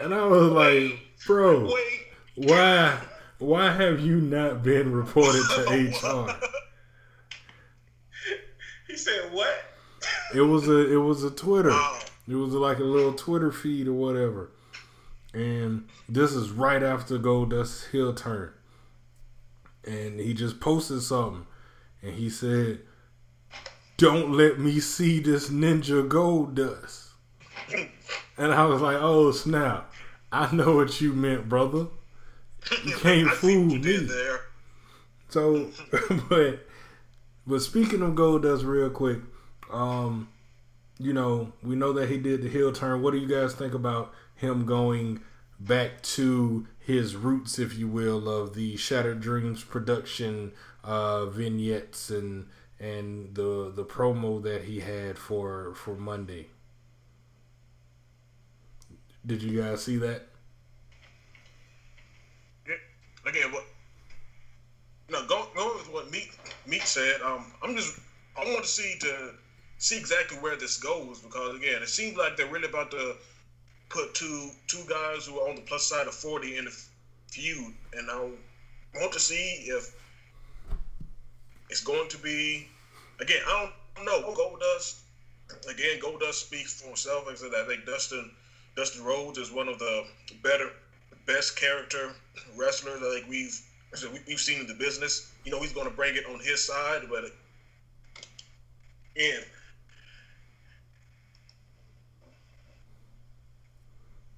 and I was like, "Bro." Wait, Why why have you not been reported to HR? He said, "What?" It was a it was a Twitter. Oh. It was like a little Twitter feed or whatever. And this is right after Goldust's heel turn. And he just posted something. And he said, Don't let me see this ninja Goldust. And I was like, Oh snap. I know what you meant, brother. You can't fool me. there. So, but but speaking of Goldust, real quick, um, you know, we know that he did the heel turn. What do you guys think about him going back to his roots, if you will, of the Shattered Dreams production uh, vignettes and and the the promo that he had for for Monday? Did you guys see that? Yeah. Again, what? No, go go with what Meat Meat said. Um, I'm just I want to see to see exactly where this goes because again, it seems like they're really about to put two two guys who are on the plus side of forty in a feud, and I want to see if it's going to be again. I don't know. Goldust again. Goldust speaks for himself. I said, I think Dustin Dustin Rhodes is one of the better, best character wrestlers I think we've we- we've seen in the business. You know, he's going to bring it on his side, but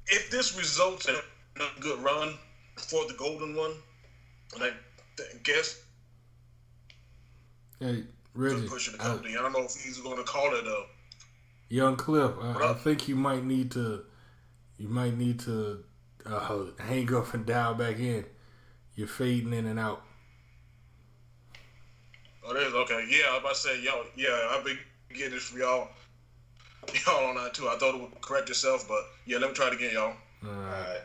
if this results in a good run for the golden one, and I guess Hey, Reggie, pushing the company. I don't know if he's going to call it a. Young Cliff, I, I think you might need to, you might need to uh, hang up and dial back in. You're fading in and out. Oh, there's okay. Yeah, I was about to say, y'all. Yeah, I've been getting this from y'all. Y'all on that too. I thought it would correct itself, but yeah, let me try it again, y'all. Alright.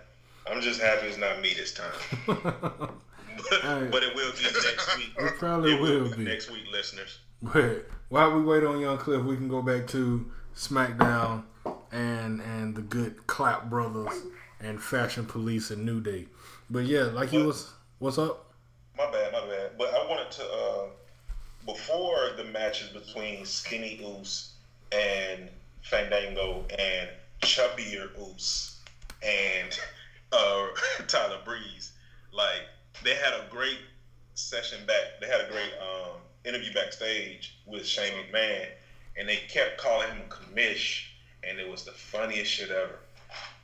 I'm just happy it's not me this time. right. But it will be next week. It probably will be. next week, listeners. But while we wait on Young Cliff, we can go back to SmackDown and and the good Clap Brothers and Fashion Police and New Day. But yeah, like he was. What's up? My bad, my bad. But I wanted to uh, before the matches between Skinny Oos and Fandango and Chubbier Oos and uh, Tyler Breeze, like they had a great session back. They had a great um, interview backstage with Shane McMahon, and they kept calling him Commish, and it was the funniest shit ever.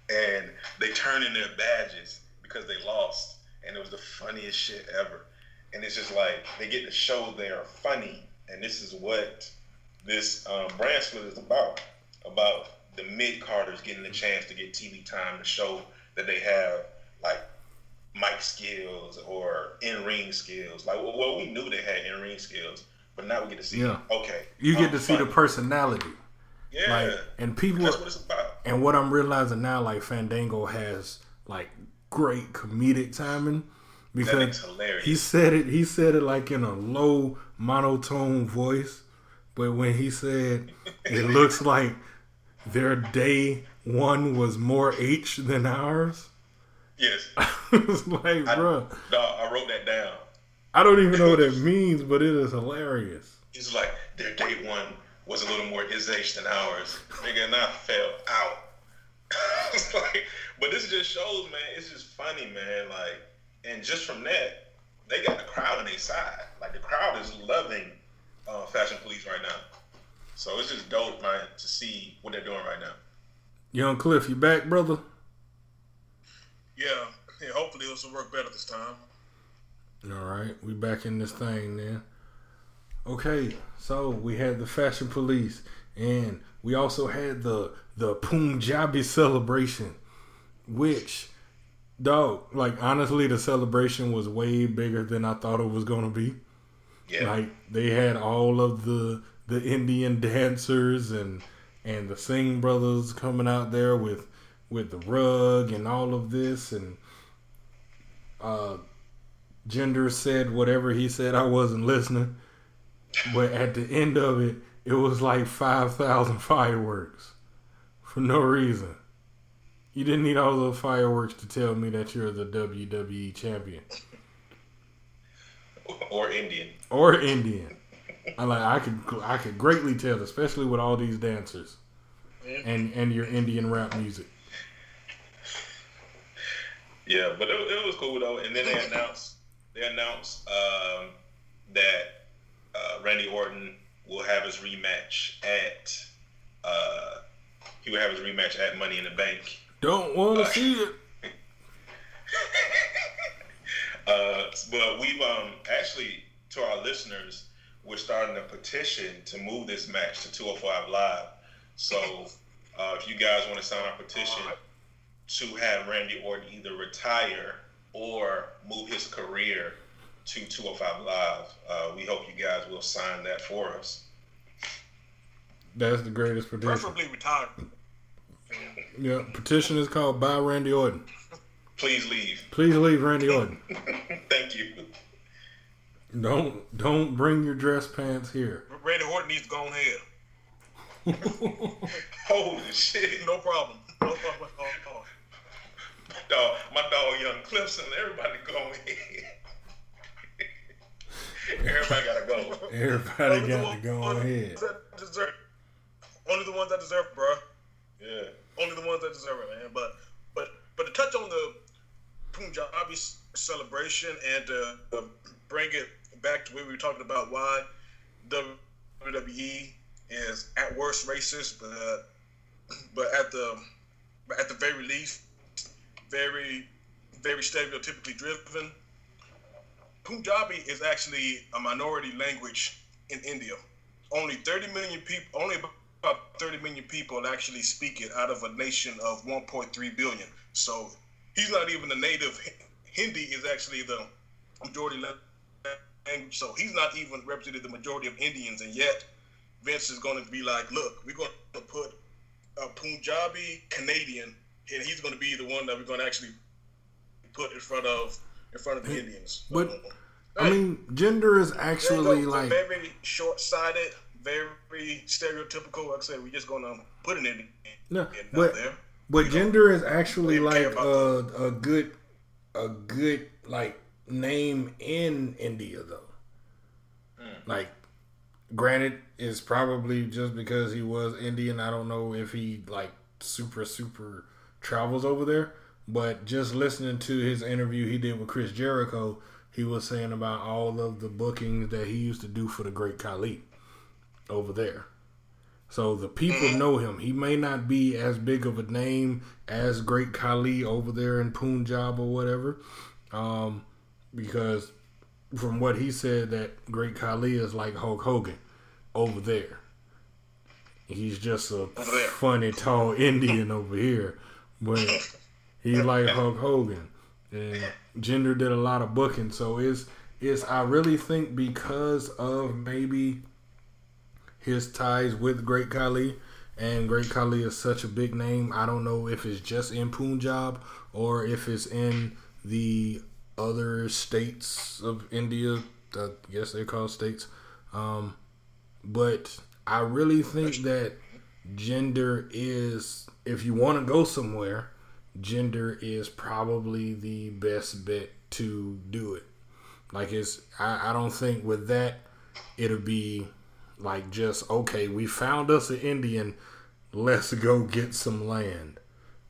And they turned in their badges because they lost, and it was the funniest shit ever. And it's just like they get to show they are funny, and this is what this um, brand split is about. About the mid carders getting the chance to get TV time to show that they have like mic skills or in ring skills. Like, well, well, we knew they had in ring skills, but now we get to see. Yeah. Okay, You get I'm to see the personality. Yeah, Like and people that's what it's about. and what I'm realizing now, like Fandango has like great comedic timing because he said it. He said it like in a low monotone voice, but when he said it looks like their day one was more H than ours, yes, it's like, I, bruh, dog, I wrote that down. I don't even know what it means, but it is hilarious. He's like, their day one was a little more his age than ours. Nigga, and I fell out. I like, but this just shows, man. It's just funny, man. Like, and just from that, they got the crowd on their side. Like the crowd is loving uh, Fashion Police right now. So it's just dope, man, to see what they're doing right now. Young Cliff, you back, brother? Yeah, yeah. Hopefully, this will work better this time. All right, we back in this thing then. Okay, so we had the Fashion Police, and we also had the the Punjabi celebration, which, dog, like honestly, the celebration was way bigger than I thought it was gonna be. Yeah. Like they had all of the the Indian dancers and and the Singh brothers coming out there with with the rug and all of this and uh Jinder said whatever he said I wasn't listening but at the end of it it was like 5000 fireworks for no reason you didn't need all those fireworks to tell me that you're the WWE champion or Indian. or Indian I like I could I could greatly tell especially with all these dancers Yeah. and and your Indian rap music Yeah, but it, it was cool though. And then they announced they announced um, that uh, Randy Orton will have his rematch at uh, he will have his rematch at Money in the Bank. don't want to see it Uh, but we've um, actually to our listeners, we're starting a petition to move this match to 205 Live. So uh, if you guys want to sign our petition to have Randy Orton either retire or move his career to 205 Live, uh, we hope you guys will sign that for us. that's the greatest petition Preferably retired. yeah petition is called bye Randy Orton Please leave. please leave Randy Orton Thank you. Don't don't bring your dress pants here. Randy Orton needs to go ahead. Holy shit. No problem. No problem. at all. Dog, my dog Young Clifton, everybody go ahead. Everybody gotta go. Everybody Only got to go ones ahead. that deserve- Only the ones that deserve it, bro. Yeah. Only the ones that deserve it, man. But but but to touch on the Punjabi s- celebration and to uh, bring it back to where we were talking about why WWE is at worst racist, but but at the at the very least, very very stereotypically driven. Punjabi is actually a minority language in India. Only 30 million people, only about 30 million people actually speak it out of a nation of 1.3 billion. So he's not even a native. Hindi is actually the majority language. So he's not even represented the majority of Indians, and yet Vince is going to be like, "Look, we're going to put a Punjabi Canadian, and he's going to be the one that we're going to actually put in front of in front of the Indians." But, So, I mean, Jinder is actually go. like very short-sighted, very stereotypical. Like I said, we're just going to put an Indian no, out but there. but Jinder is actually like a a good a good like name in India though. Hmm. Like, granted, it's probably just because he was Indian. I don't know if he like super super travels over there, but just listening to his interview he did with Chris Jericho, he was saying about all of the bookings that he used to do for the Great Khali over there. So the people know him. He may not be as big of a name as Great Khali over there in Punjab or whatever, um, because from what he said, that Great Khali is like Hulk Hogan over there. He's just a funny tall Indian over here, but he's like Hulk Hogan. And Jinder did a lot of booking, so it's it's I really think because of maybe his ties with Great Khali, and Great Khali is such a big name. I don't know if it's just in Punjab or if it's in the other states of India. I guess they're called states. Um, but I really think that Jinder is, if you want to go somewhere, Jinder is probably the best bet to do it. Like it's, I, I don't think with that it'll be like just okay. We found us an Indian. Let's go get some land.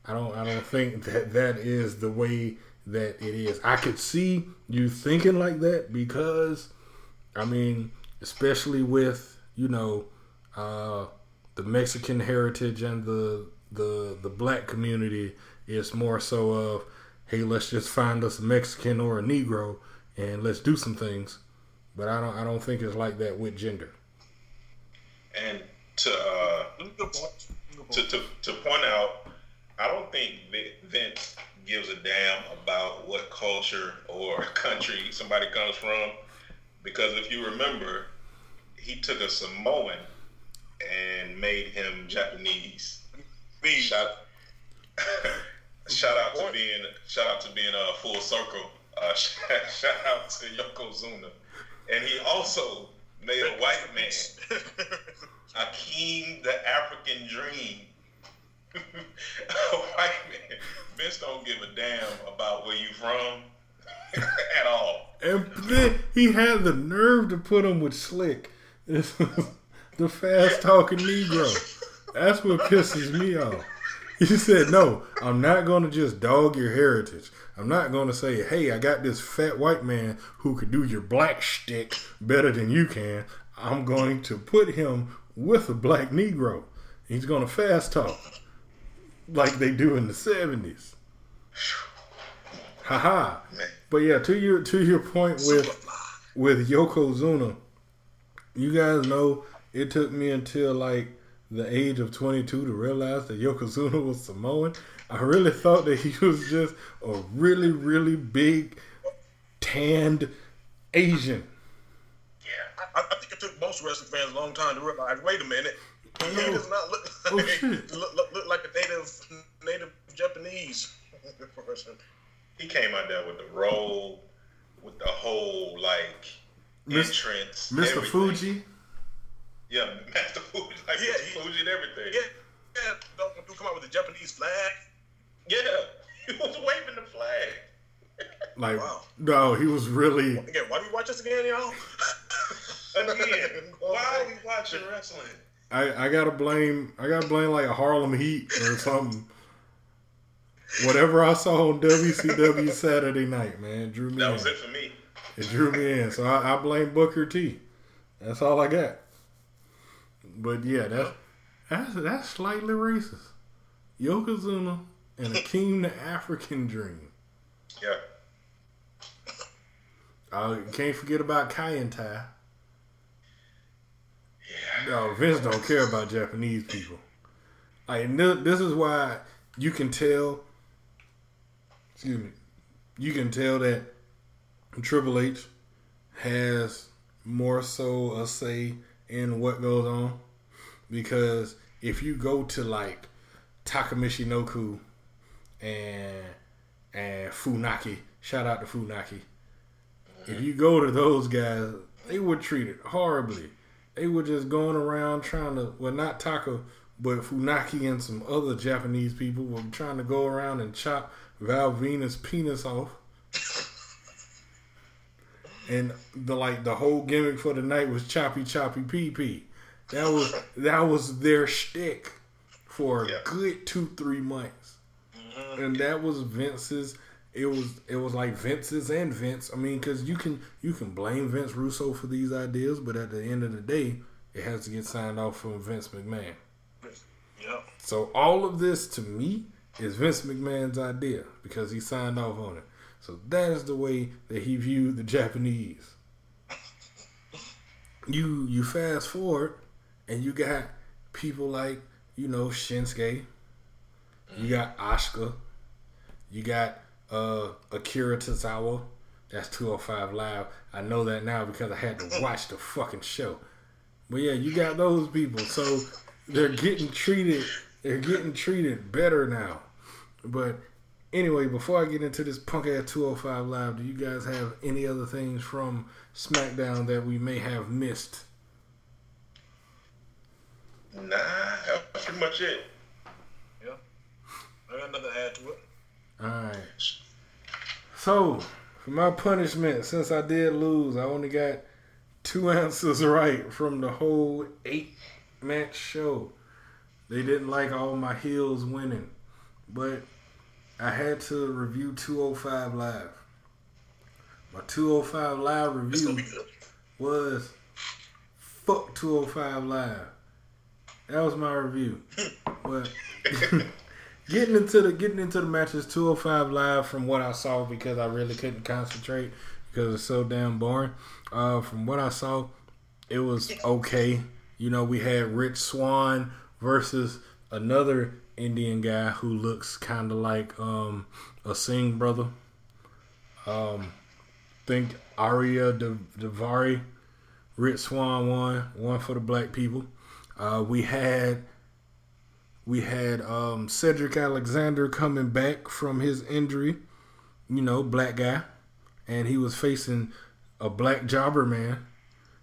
I don't I don't think that that is the way that it is. I could see you thinking like that because I mean, especially with, you know, uh, the Mexican heritage and the the the black community, it's more so of, hey, let's just find us a Mexican or a Negro and let's do some things. But I don't I don't think it's like that with Jinder. And to uh, to, to to point out, I don't think Vince gives a damn about what culture or country somebody comes from, because if you remember, he took a Samoan and made him Japanese. Shout, shout out to being shout out to being a full circle. Uh, shout out to Yokozuna, and he also made a white man, Akeem the African Dream. a white man. Vince don't give a damn about where you from at all. And then he had the nerve to put him with Slick, the fast talking Negro. That's what pisses me off. He said, "No, I'm not going to just dog your heritage. I'm not going to say, hey, I got this fat white man who could do your black shtick better than you can. I'm going to put him with a black Negro. He's going to fast talk like they do in the '70s. Haha. But yeah, to your to your point with with Yokozuna, you guys know it took me until like the age of 22 to realize that Yokozuna was Samoan. I really thought that he was just a really, really big, tanned Asian. Yeah, I, I think it took most wrestling fans a long time to realize. Wait a minute, he does not look oh, like, oh, look, look, look, like a native native Japanese person. He came out there with the roll, with the whole like entrance, Mr. Everything. Fuji. Yeah, Master Fuji, like yeah, he, Fuji and everything. Yeah, yeah. Don't, don't come out with the Japanese flag. Yeah, he was waving the flag. Like, wow. no, he was really. Again, why do we watch this again, y'all? again, why are we watching wrestling? I, I gotta blame I gotta blame like a Harlem Heat or something. Whatever I saw on WCW Saturday night, man, drew me. That in. was it for me. It drew me in, so I, I blame Booker T. That's all I got. But yeah, that's that's that's slightly racist. Yokozuna and Akeem the African Dream. Yeah. Uh, can't forget about Kaientai. Yeah. No, Vince don't care about Japanese people. Like this is why you can tell. Excuse me. You can tell that Triple H has more so a say in what goes on because if you go to like Taka Michinoku and and Funaki, shout out to Funaki. If you go to those guys, they were treated horribly. They were just going around trying to well not Taka, but Funaki and some other Japanese people were trying to go around and chop Val Venis' penis off. And the like the whole gimmick for the night was choppy choppy pee pee. That was that was their shtick for a yeah. good two three months, mm-hmm. and that was Vince's. It was it was like Vince's and Vince. I mean, because you can you can blame Vince Russo for these ideas, but at the end of the day, it has to get signed off from Vince McMahon. Yeah. So all of this to me is Vince McMahon's idea because he signed off on it. So that is the way that he viewed the Japanese. You you fast forward and you got people like you know Shinsuke, you got Asuka, you got uh, Akira Tozawa. That's 205 Live. I know that now because I had to watch the fucking show. But yeah, you got those people. So they're getting treated they're getting treated better now. But anyway, before I get into this punk ass 205 Live, do you guys have any other things from SmackDown that we may have missed? Nah, that's pretty much it. Yeah. I got nothing to add to it. Alright. So, for my punishment, since I did lose, I only got two answers right from the whole eight match show. They didn't like all my heels winning. but I had to review 205 Live. My 205 Live review was fuck 205 Live. That was my review. but getting into the getting into the matches 205 Live from what I saw because I really couldn't concentrate because it's so damn boring. Uh, from what I saw, it was okay. You know, we had Rich Swann versus another Indian guy who looks kind of like um, a Singh brother. Um, think Ariya Daivari, Rich Swann won, one for the black people. Uh, we had we had um, Cedric Alexander coming back from his injury, you know, black guy, and he was facing a black jobber man.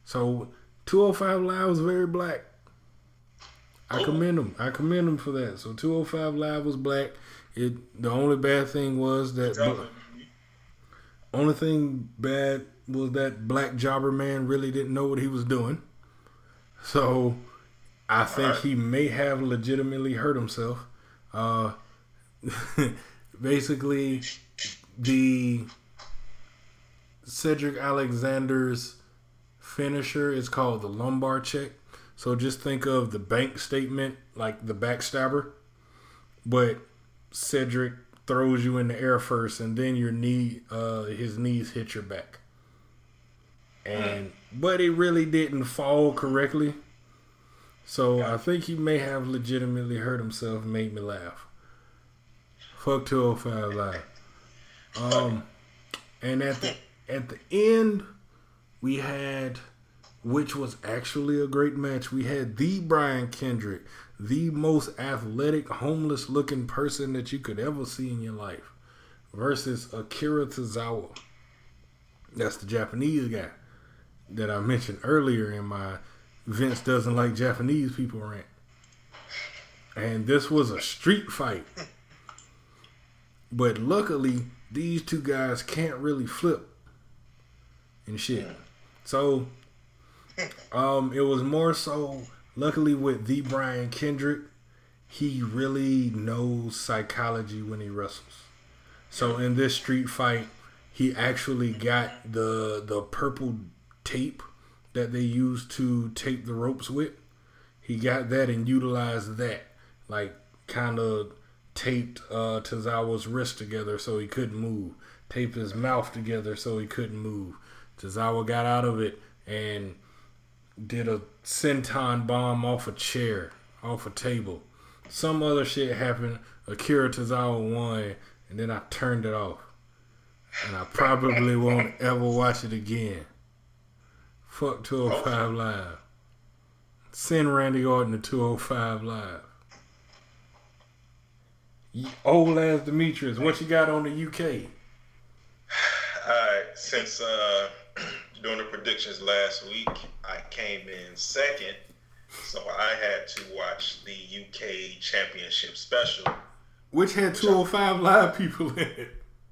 So 205 Live was very black. I commend him. I commend him for that. So 205 Live was black. It the only bad thing was that only thing bad was that black jobber man really didn't know what he was doing. So I think right. he may have legitimately hurt himself. Uh, basically, the Cedric Alexander's finisher is called the lumbar check. So just think of the bank statement like the backstabber, but Cedric throws you in the air first, and then your knee, uh, his knees hit your back. And but it really didn't fall correctly. So I think he may have legitimately hurt himself made me laugh. Fuck 205 Live. Um, and at the at the end, we had which was actually a great match. We had the Brian Kendrick, the most athletic, homeless looking person that you could ever see in your life, versus Akira Tozawa. That's the Japanese guy that I mentioned earlier in my Vince doesn't like Japanese people rant. And this was a street fight. But luckily, these two guys can't really flip and shit. So um, it was more so. Luckily, with the Brian Kendrick, he really knows psychology when he wrestles. So in this street fight, he actually got the the purple tape that they used to tape the ropes with. He got that and utilized that, like kind of taped uh, Tozawa's wrist together so he couldn't move. Taped his mouth together so he couldn't move. Tozawa got out of it and did a senton bomb off a chair, off a table. Some other shit happened. Akira Tozawa won, and then I turned it off. And I probably won't ever watch it again. Fuck 205 Live. Send Randy Orton to 205 Live. Old ass Demetrius, what you got on the UK? Alright, since uh doing the predictions last week, I came in second, so I had to watch the UK Championship Special, which had two hundred five live people in it.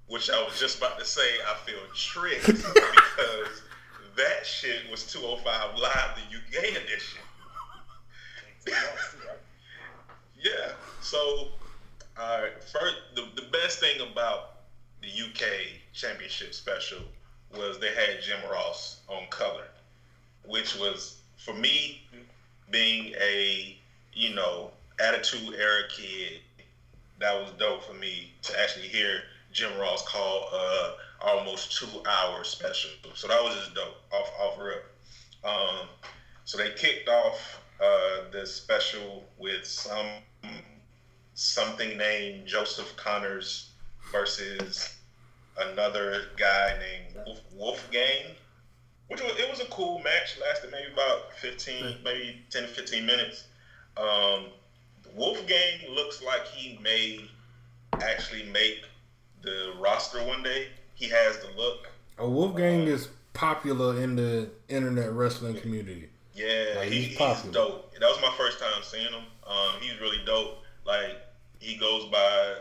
Which I was just about to say, I feel tricked because that shit was two hundred five live, the UK edition. yeah. So, right. First, the the best thing about the UK Championship Special was they had Jim Ross on color, which was for me being a you know attitude era kid. That was dope for me to actually hear Jim Ross call uh almost two hour special. So that was just dope off off rip. Um, so they kicked off uh, the special with some something named Joseph Conners versus another guy named Wolf, Wolfgang, which was it was a cool match. Lasted maybe about fifteen, maybe 10, 15 minutes. Um, Wolfgang looks like he may actually make the roster one day. He has the look. A Wolfgang um, is popular in the internet wrestling community. Yeah, like, he, he's, he's, dope. That was my first time seeing him. Um, he's really dope. Like he goes by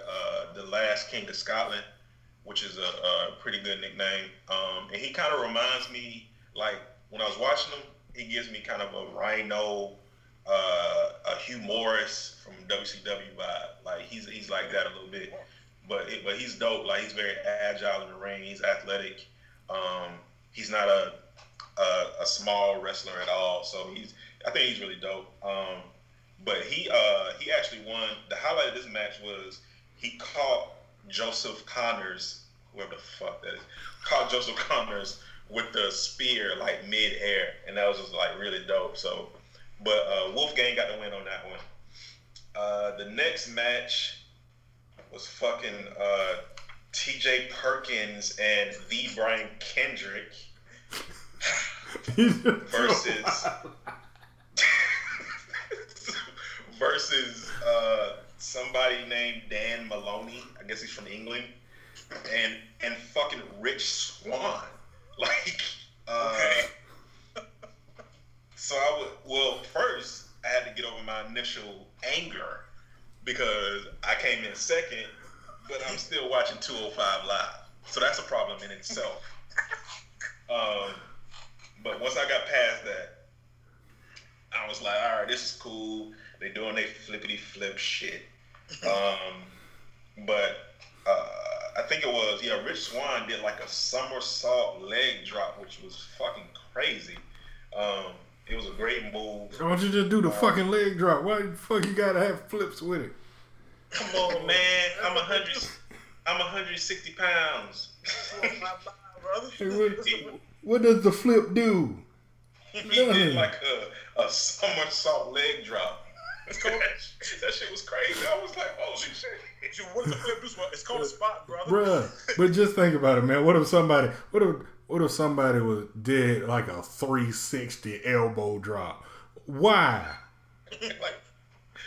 uh, the last King of Scotland which is a, a pretty good nickname. Um, and he kind of reminds me, like when I was watching him, he gives me kind of a Rhino uh, a Hugh Morrus from WCW vibe. Like he's he's like that a little bit, but it, but he's dope. Like he's very agile in the ring. He's athletic. Um, he's not a, a, a small wrestler at all. So he's I think he's really dope. Um, but he uh, he actually won. The highlight of this match was he caught Joseph Conners, whoever the fuck that is, caught Joseph Conners with the spear like mid air, and that was just like really dope. So, but uh, Wolfgang got the win on that one. Uh, the next match was fucking uh, T.J. Perkins and the Brian Kendrick versus versus uh, somebody named Dan Moloney. I guess he's from England, and and fucking Rich Swann. Like, uh, Okay. so I would well first I had to get over my initial anger because I came in second, but I'm still watching 205 live. So that's a problem in itself. Um, but once I got past that, I was like, all right, this is cool. They doing their flippity flip shit. Um, but uh, I think it was yeah. Rich Swann did like a somersault leg drop, which was fucking crazy. Um, it was a great move. Why don't you just do the fucking leg drop? Why the fuck you gotta have flips with it? Come on, man. I'm a hundred. I'm 160 pounds. My mind, brother. Hey, what, what does the flip do? he did like a, a somersault leg drop. that shit was crazy. I was like, oh shit. Dude, What the flip this one? It's called a spot, brother. Bruh, but just think about it, man. What if somebody, what if, what if somebody was did like a 360 elbow drop? Why? like,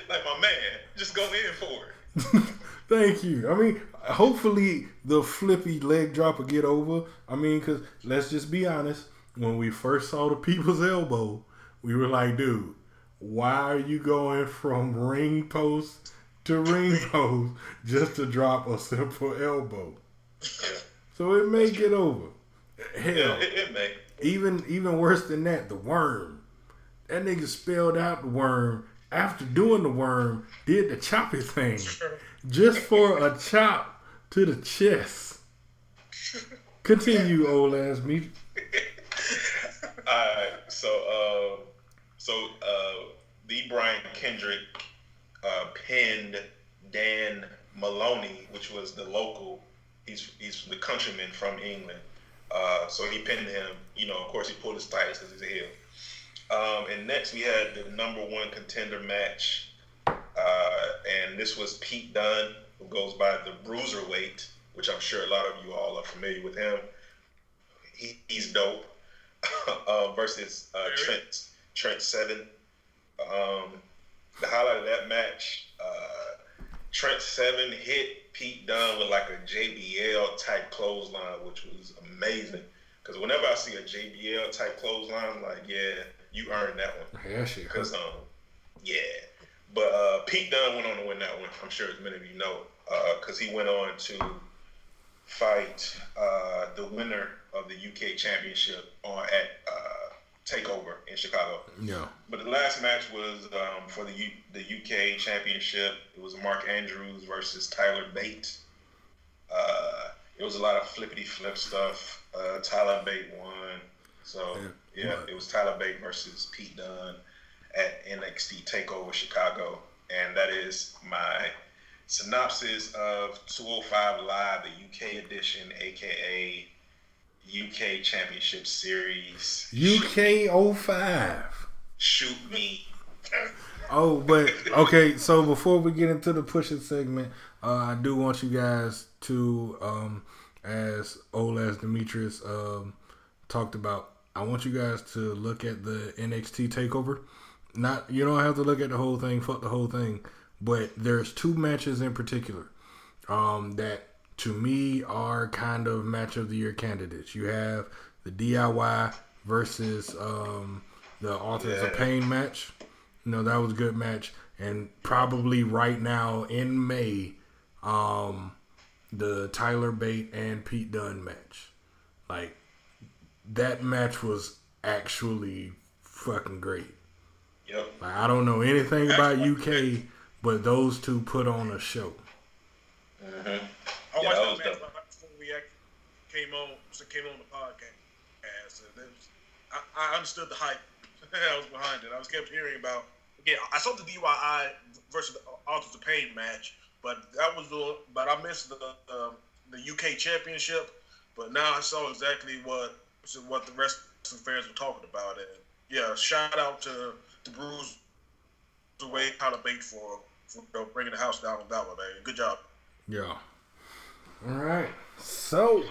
like my man, just go in for it. Thank you. I mean, hopefully the flippy leg drop will get over. I mean, because let's just be honest. When we first saw the people's elbow, we were like, dude, why are you going from ring post to ring post just to drop a simple elbow? So it may get over. Hell, Yeah, it, it may. even even worse than that, the worm. That nigga spelled out the worm after doing the worm, did the choppy thing just for a chop to the chest. Continue, old ass me. Alright, so uh, so uh, the Brian Kendrick uh, pinned Dan Moloney, which was the local. He's he's the countryman from England. Uh, so he pinned him. You know, of course, he pulled his tights because he's a heel. Um, and next we had the number one contender match, uh, and this was Pete Dunne, who goes by the Bruiserweight, which I'm sure a lot of you all are familiar with him. He, he's dope. uh, versus uh, Trent Trent Seven. Um, the highlight of that match, uh, Trent Seven hit Pete Dunne with like a JBL type clothesline, which was amazing. Because whenever I see a JBL type clothesline, I'm like, yeah, you earned that one. Yeah, shit. Because um, yeah, but uh, Pete Dunne went on to win that one. I'm sure as many of you know, because he went on to fight uh, the winner of the UK Championship on at uh, Takeover in Chicago. Yeah. But the last match was um, for the U- the UK Championship. It was Mark Andrews versus Tyler Bate. Uh, it was a lot of flippity flip stuff. Uh, Tyler Bate won. So Yeah. yeah, it was Tyler Bate versus Pete Dunne at NXT Takeover Chicago, and that is my synopsis of 205 Live, the UK edition, aka UK Championship Series. UK 05. Shoot me. Oh, but okay. So before we get into the pushing segment, uh, I do want you guys to, um, as old as Demetrius um, talked about, I want you guys to look at the NXT Takeover. Not you don't have to look at the whole thing. Fuck the whole thing. But there's two matches in particular um, that to me are kind of match of the year candidates. You have the DIY versus um, the Authors of Pain match. You know, that was a good match. And probably right now in May, um, the Tyler Bate and Pete Dunne match. Like, that match was actually fucking great. Yep. Like, I don't know anything about UK, but those two put on a show. Mm-hmm. I Yeah, watched that that was match dope. before we act- came on, so came on the podcast. And it was, I, I understood the hype. I was behind it. I was kept hearing about. Again, I saw the DIY versus the Authors of Pain match, but that was the. But I missed the um, the UK Championship. But now I saw exactly what what the rest of the fans were talking about. And yeah, shout out to to Bruce the way how to bait for for you know, bringing the house down on that one, man. Good job. Yeah. All right. So,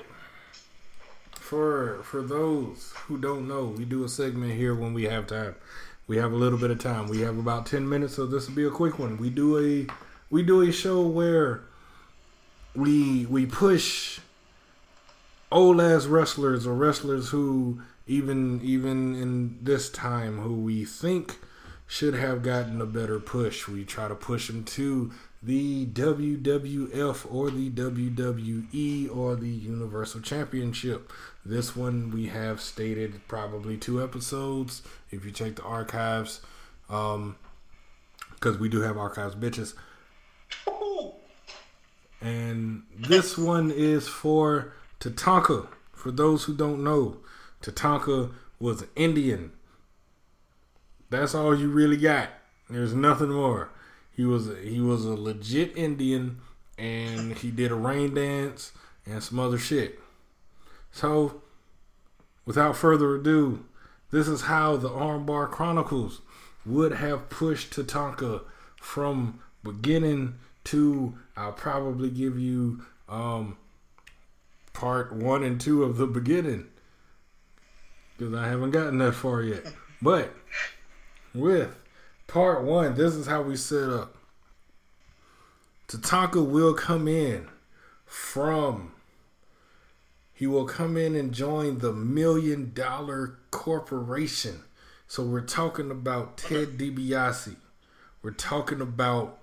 for for those who don't know, we do a segment here when we have time. We have a little bit of time. We have about ten minutes, so this will be a quick one. We do a we do a show where we we push old ass wrestlers or wrestlers who even even in this time who we think should have gotten a better push. We try to push them to the WWF or the WWE or the Universal Championship. This one we have stated probably two episodes. If you check the archives, um, because we do have archives, bitches. And this one is for Tatanka. For those who don't know, Tatanka was an Indian. That's all you really got. There's nothing more. He was a, he was a legit Indian, and he did a rain dance and some other shit. So, without further ado, this is how the Armbar Chronicles would have pushed Tatanka from beginning to. I'll probably give you um, part one and two of the beginning because I haven't gotten that far yet. But with part one, this is how we set up. Tatanka will come in from. He will come in and join the Million Dollar Corporation. So we're talking about Ted DiBiase. We're talking about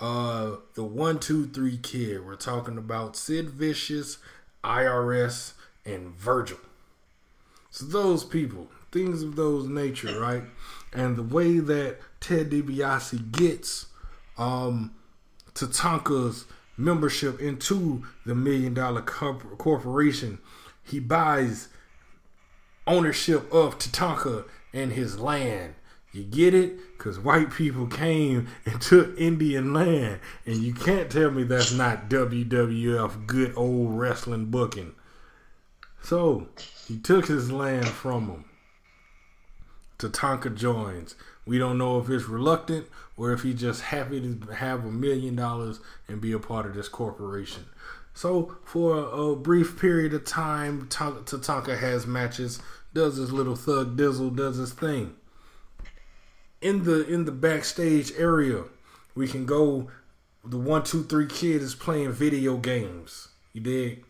uh, the One Two Three Kid. We're talking about Sid Vicious, IRS, and Virgil. So those people, things of those nature, right? And the way that Ted DiBiase gets um, Tatanka's membership into the Million Dollar Corp- Corporation, he buys ownership of Tatanka and his land. You get it? Because white people came and took Indian land. And you can't tell me that's not WWF good old wrestling booking. So, he took his land from him. Tatanka joins. We don't know if it's reluctant or if he's just happy to have a million dollars and be a part of this corporation. So, for a, brief period of time, Ta- Tatanka has matches, does his little thug dizzle, does his thing. In the in the backstage area, we can go. The one two three kid is playing video games. You dig?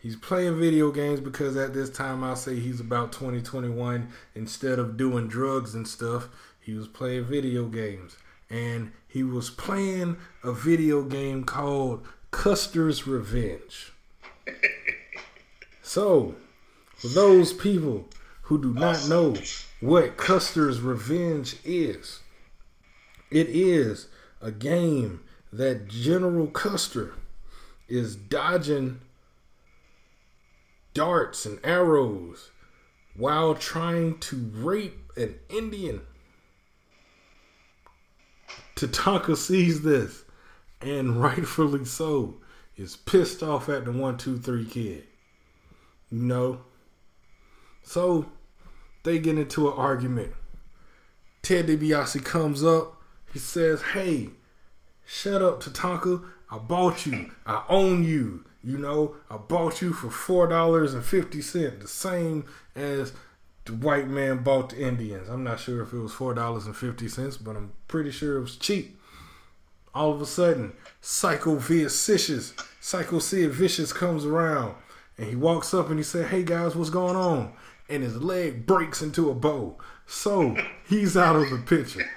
He's playing video games because at this time I'll say he's about 2021. Instead of doing drugs and stuff, he was playing video games. And he was playing a video game called Custer's Revenge. so, for those people who do not know what Custer's Revenge is, it is a game that General Custer is dodging darts and arrows while trying to rape an Indian. Tatanka sees this and rightfully so is pissed off at the one two three kid. You know? So they get into an argument. Ted DiBiase comes up. He says, Hey, shut up, Tatanka. I bought you. I own you. You know, I bought you for four dollars and fifty cent, the same as the white man bought the Indians. I'm not sure if it was four dollars and fifty cents, but I'm pretty sure it was cheap. All of a sudden, Psycho Vicious, Psycho Sid Vicious comes around and he walks up and he said, Hey guys, what's going on? And his leg breaks into a bow. So he's out of the picture.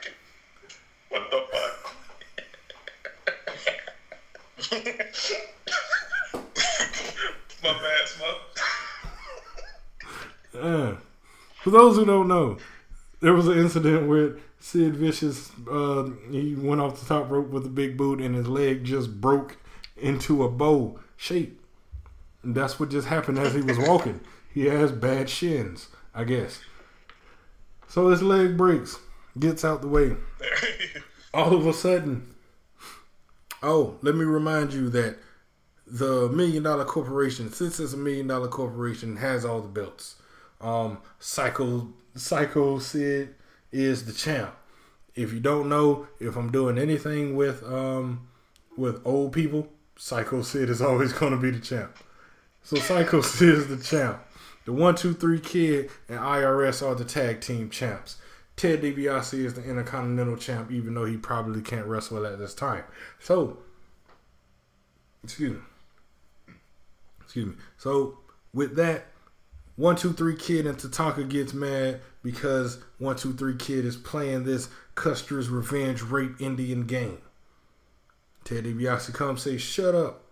What the fuck? My bad, Smoke. Uh, for those who don't know, there was an incident where Sid Vicious uh, he went off the top rope with a big boot and his leg just broke into a bow shape. And that's what just happened as he was walking. he has bad shins, I guess. So his leg breaks, gets out the way. All of a sudden, oh, let me remind you that the Million Dollar Corporation, since it's a Million Dollar Corporation, has all the belts. Um, Psycho Psycho Sid is the champ. If you don't know, if I'm doing anything with um with old people, Psycho Sid is always going to be the champ. So Psycho Sid is the champ. The one, two, three kid and IRS are the tag team champs. Ted DiBiase is the Intercontinental champ, even though he probably can't wrestle at this time. So, excuse me. Excuse me. So, with that, one Two Three Kid and Tatanka gets mad because One Two Three Kid is playing this Custer's Revenge rape Indian game. Ted DiBiase comes say, "Shut up."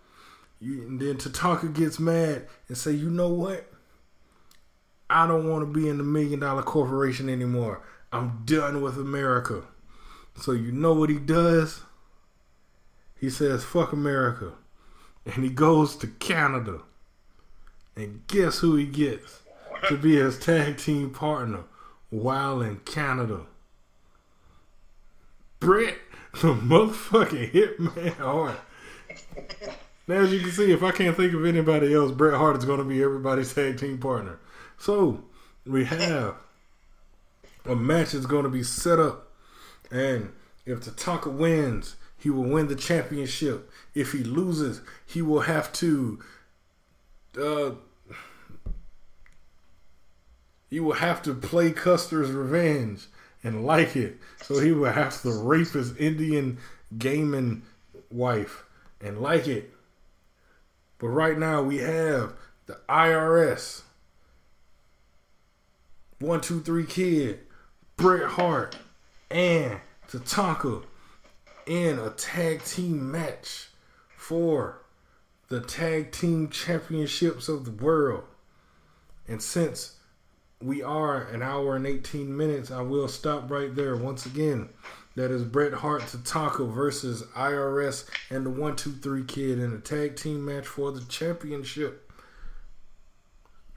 You, and then Tatanka gets mad and say, "You know what? I don't want to be in the Million Dollar Corporation anymore. I'm done with America." So you know what he does? He says, "Fuck America," and he goes to Canada. And guess who he gets to be his tag team partner while in Canada? Bret, the motherfucking Hitman Hart. Now, as you can see, if I can't think of anybody else, Bret Hart is going to be everybody's tag team partner. So, we have a match that's going to be set up. And if Tatanka wins, he will win the championship. If he loses, he will have to uh, he will have to play Custer's Revenge and like it. So he will have to rape his Indian gaming wife and like it. But right now we have the IRS, one two three kid, Bret Hart, and Tatanka in a tag team match for the tag team championships of the world. And since we are an hour and 18 minutes, I will stop right there. Once again, that is Bret Hart Tatanka versus IRS and the 123 Kid in a tag team match for the championship.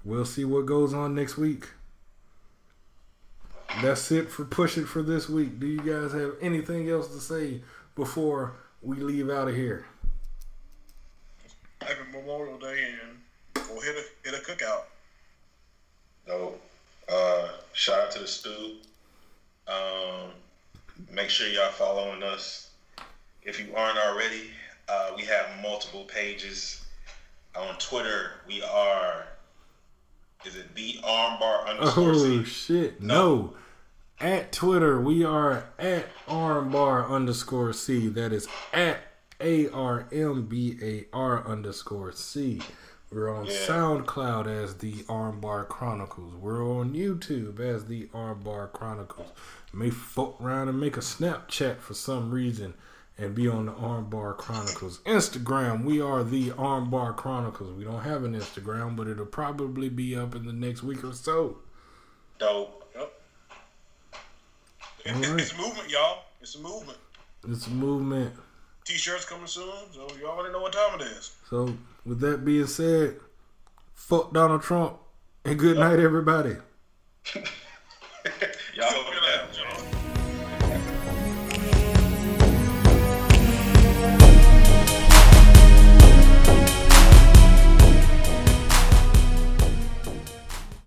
We'll see what goes on next week. That's it for Push It for this week. Do you guys have anything else to say before we leave out of here? Happy Memorial Day and we'll hit a hit a cookout. No. Uh, shout out to the Stu. Um, make sure y'all following us. If you aren't already, uh, we have multiple pages. On Twitter, we are. Is it the armbar underscore Oh shit! No. At Twitter, we are at armbar underscore c. That is at a R M B A R underscore C. We're on Yeah. SoundCloud as the Armbar Chronicles. We're on YouTube as the Armbar Chronicles. May fuck around and make a Snapchat for some reason and be on the Armbar Chronicles. Instagram, we are the Armbar Chronicles. We don't have an Instagram, but it'll probably be up in the next week or so. Dope. Yep. All right. It's a movement, y'all. It's a movement. It's a movement. T-shirts coming soon, so you already know what time it is. So, with that being said, fuck Donald Trump and good night, everybody. Y'all.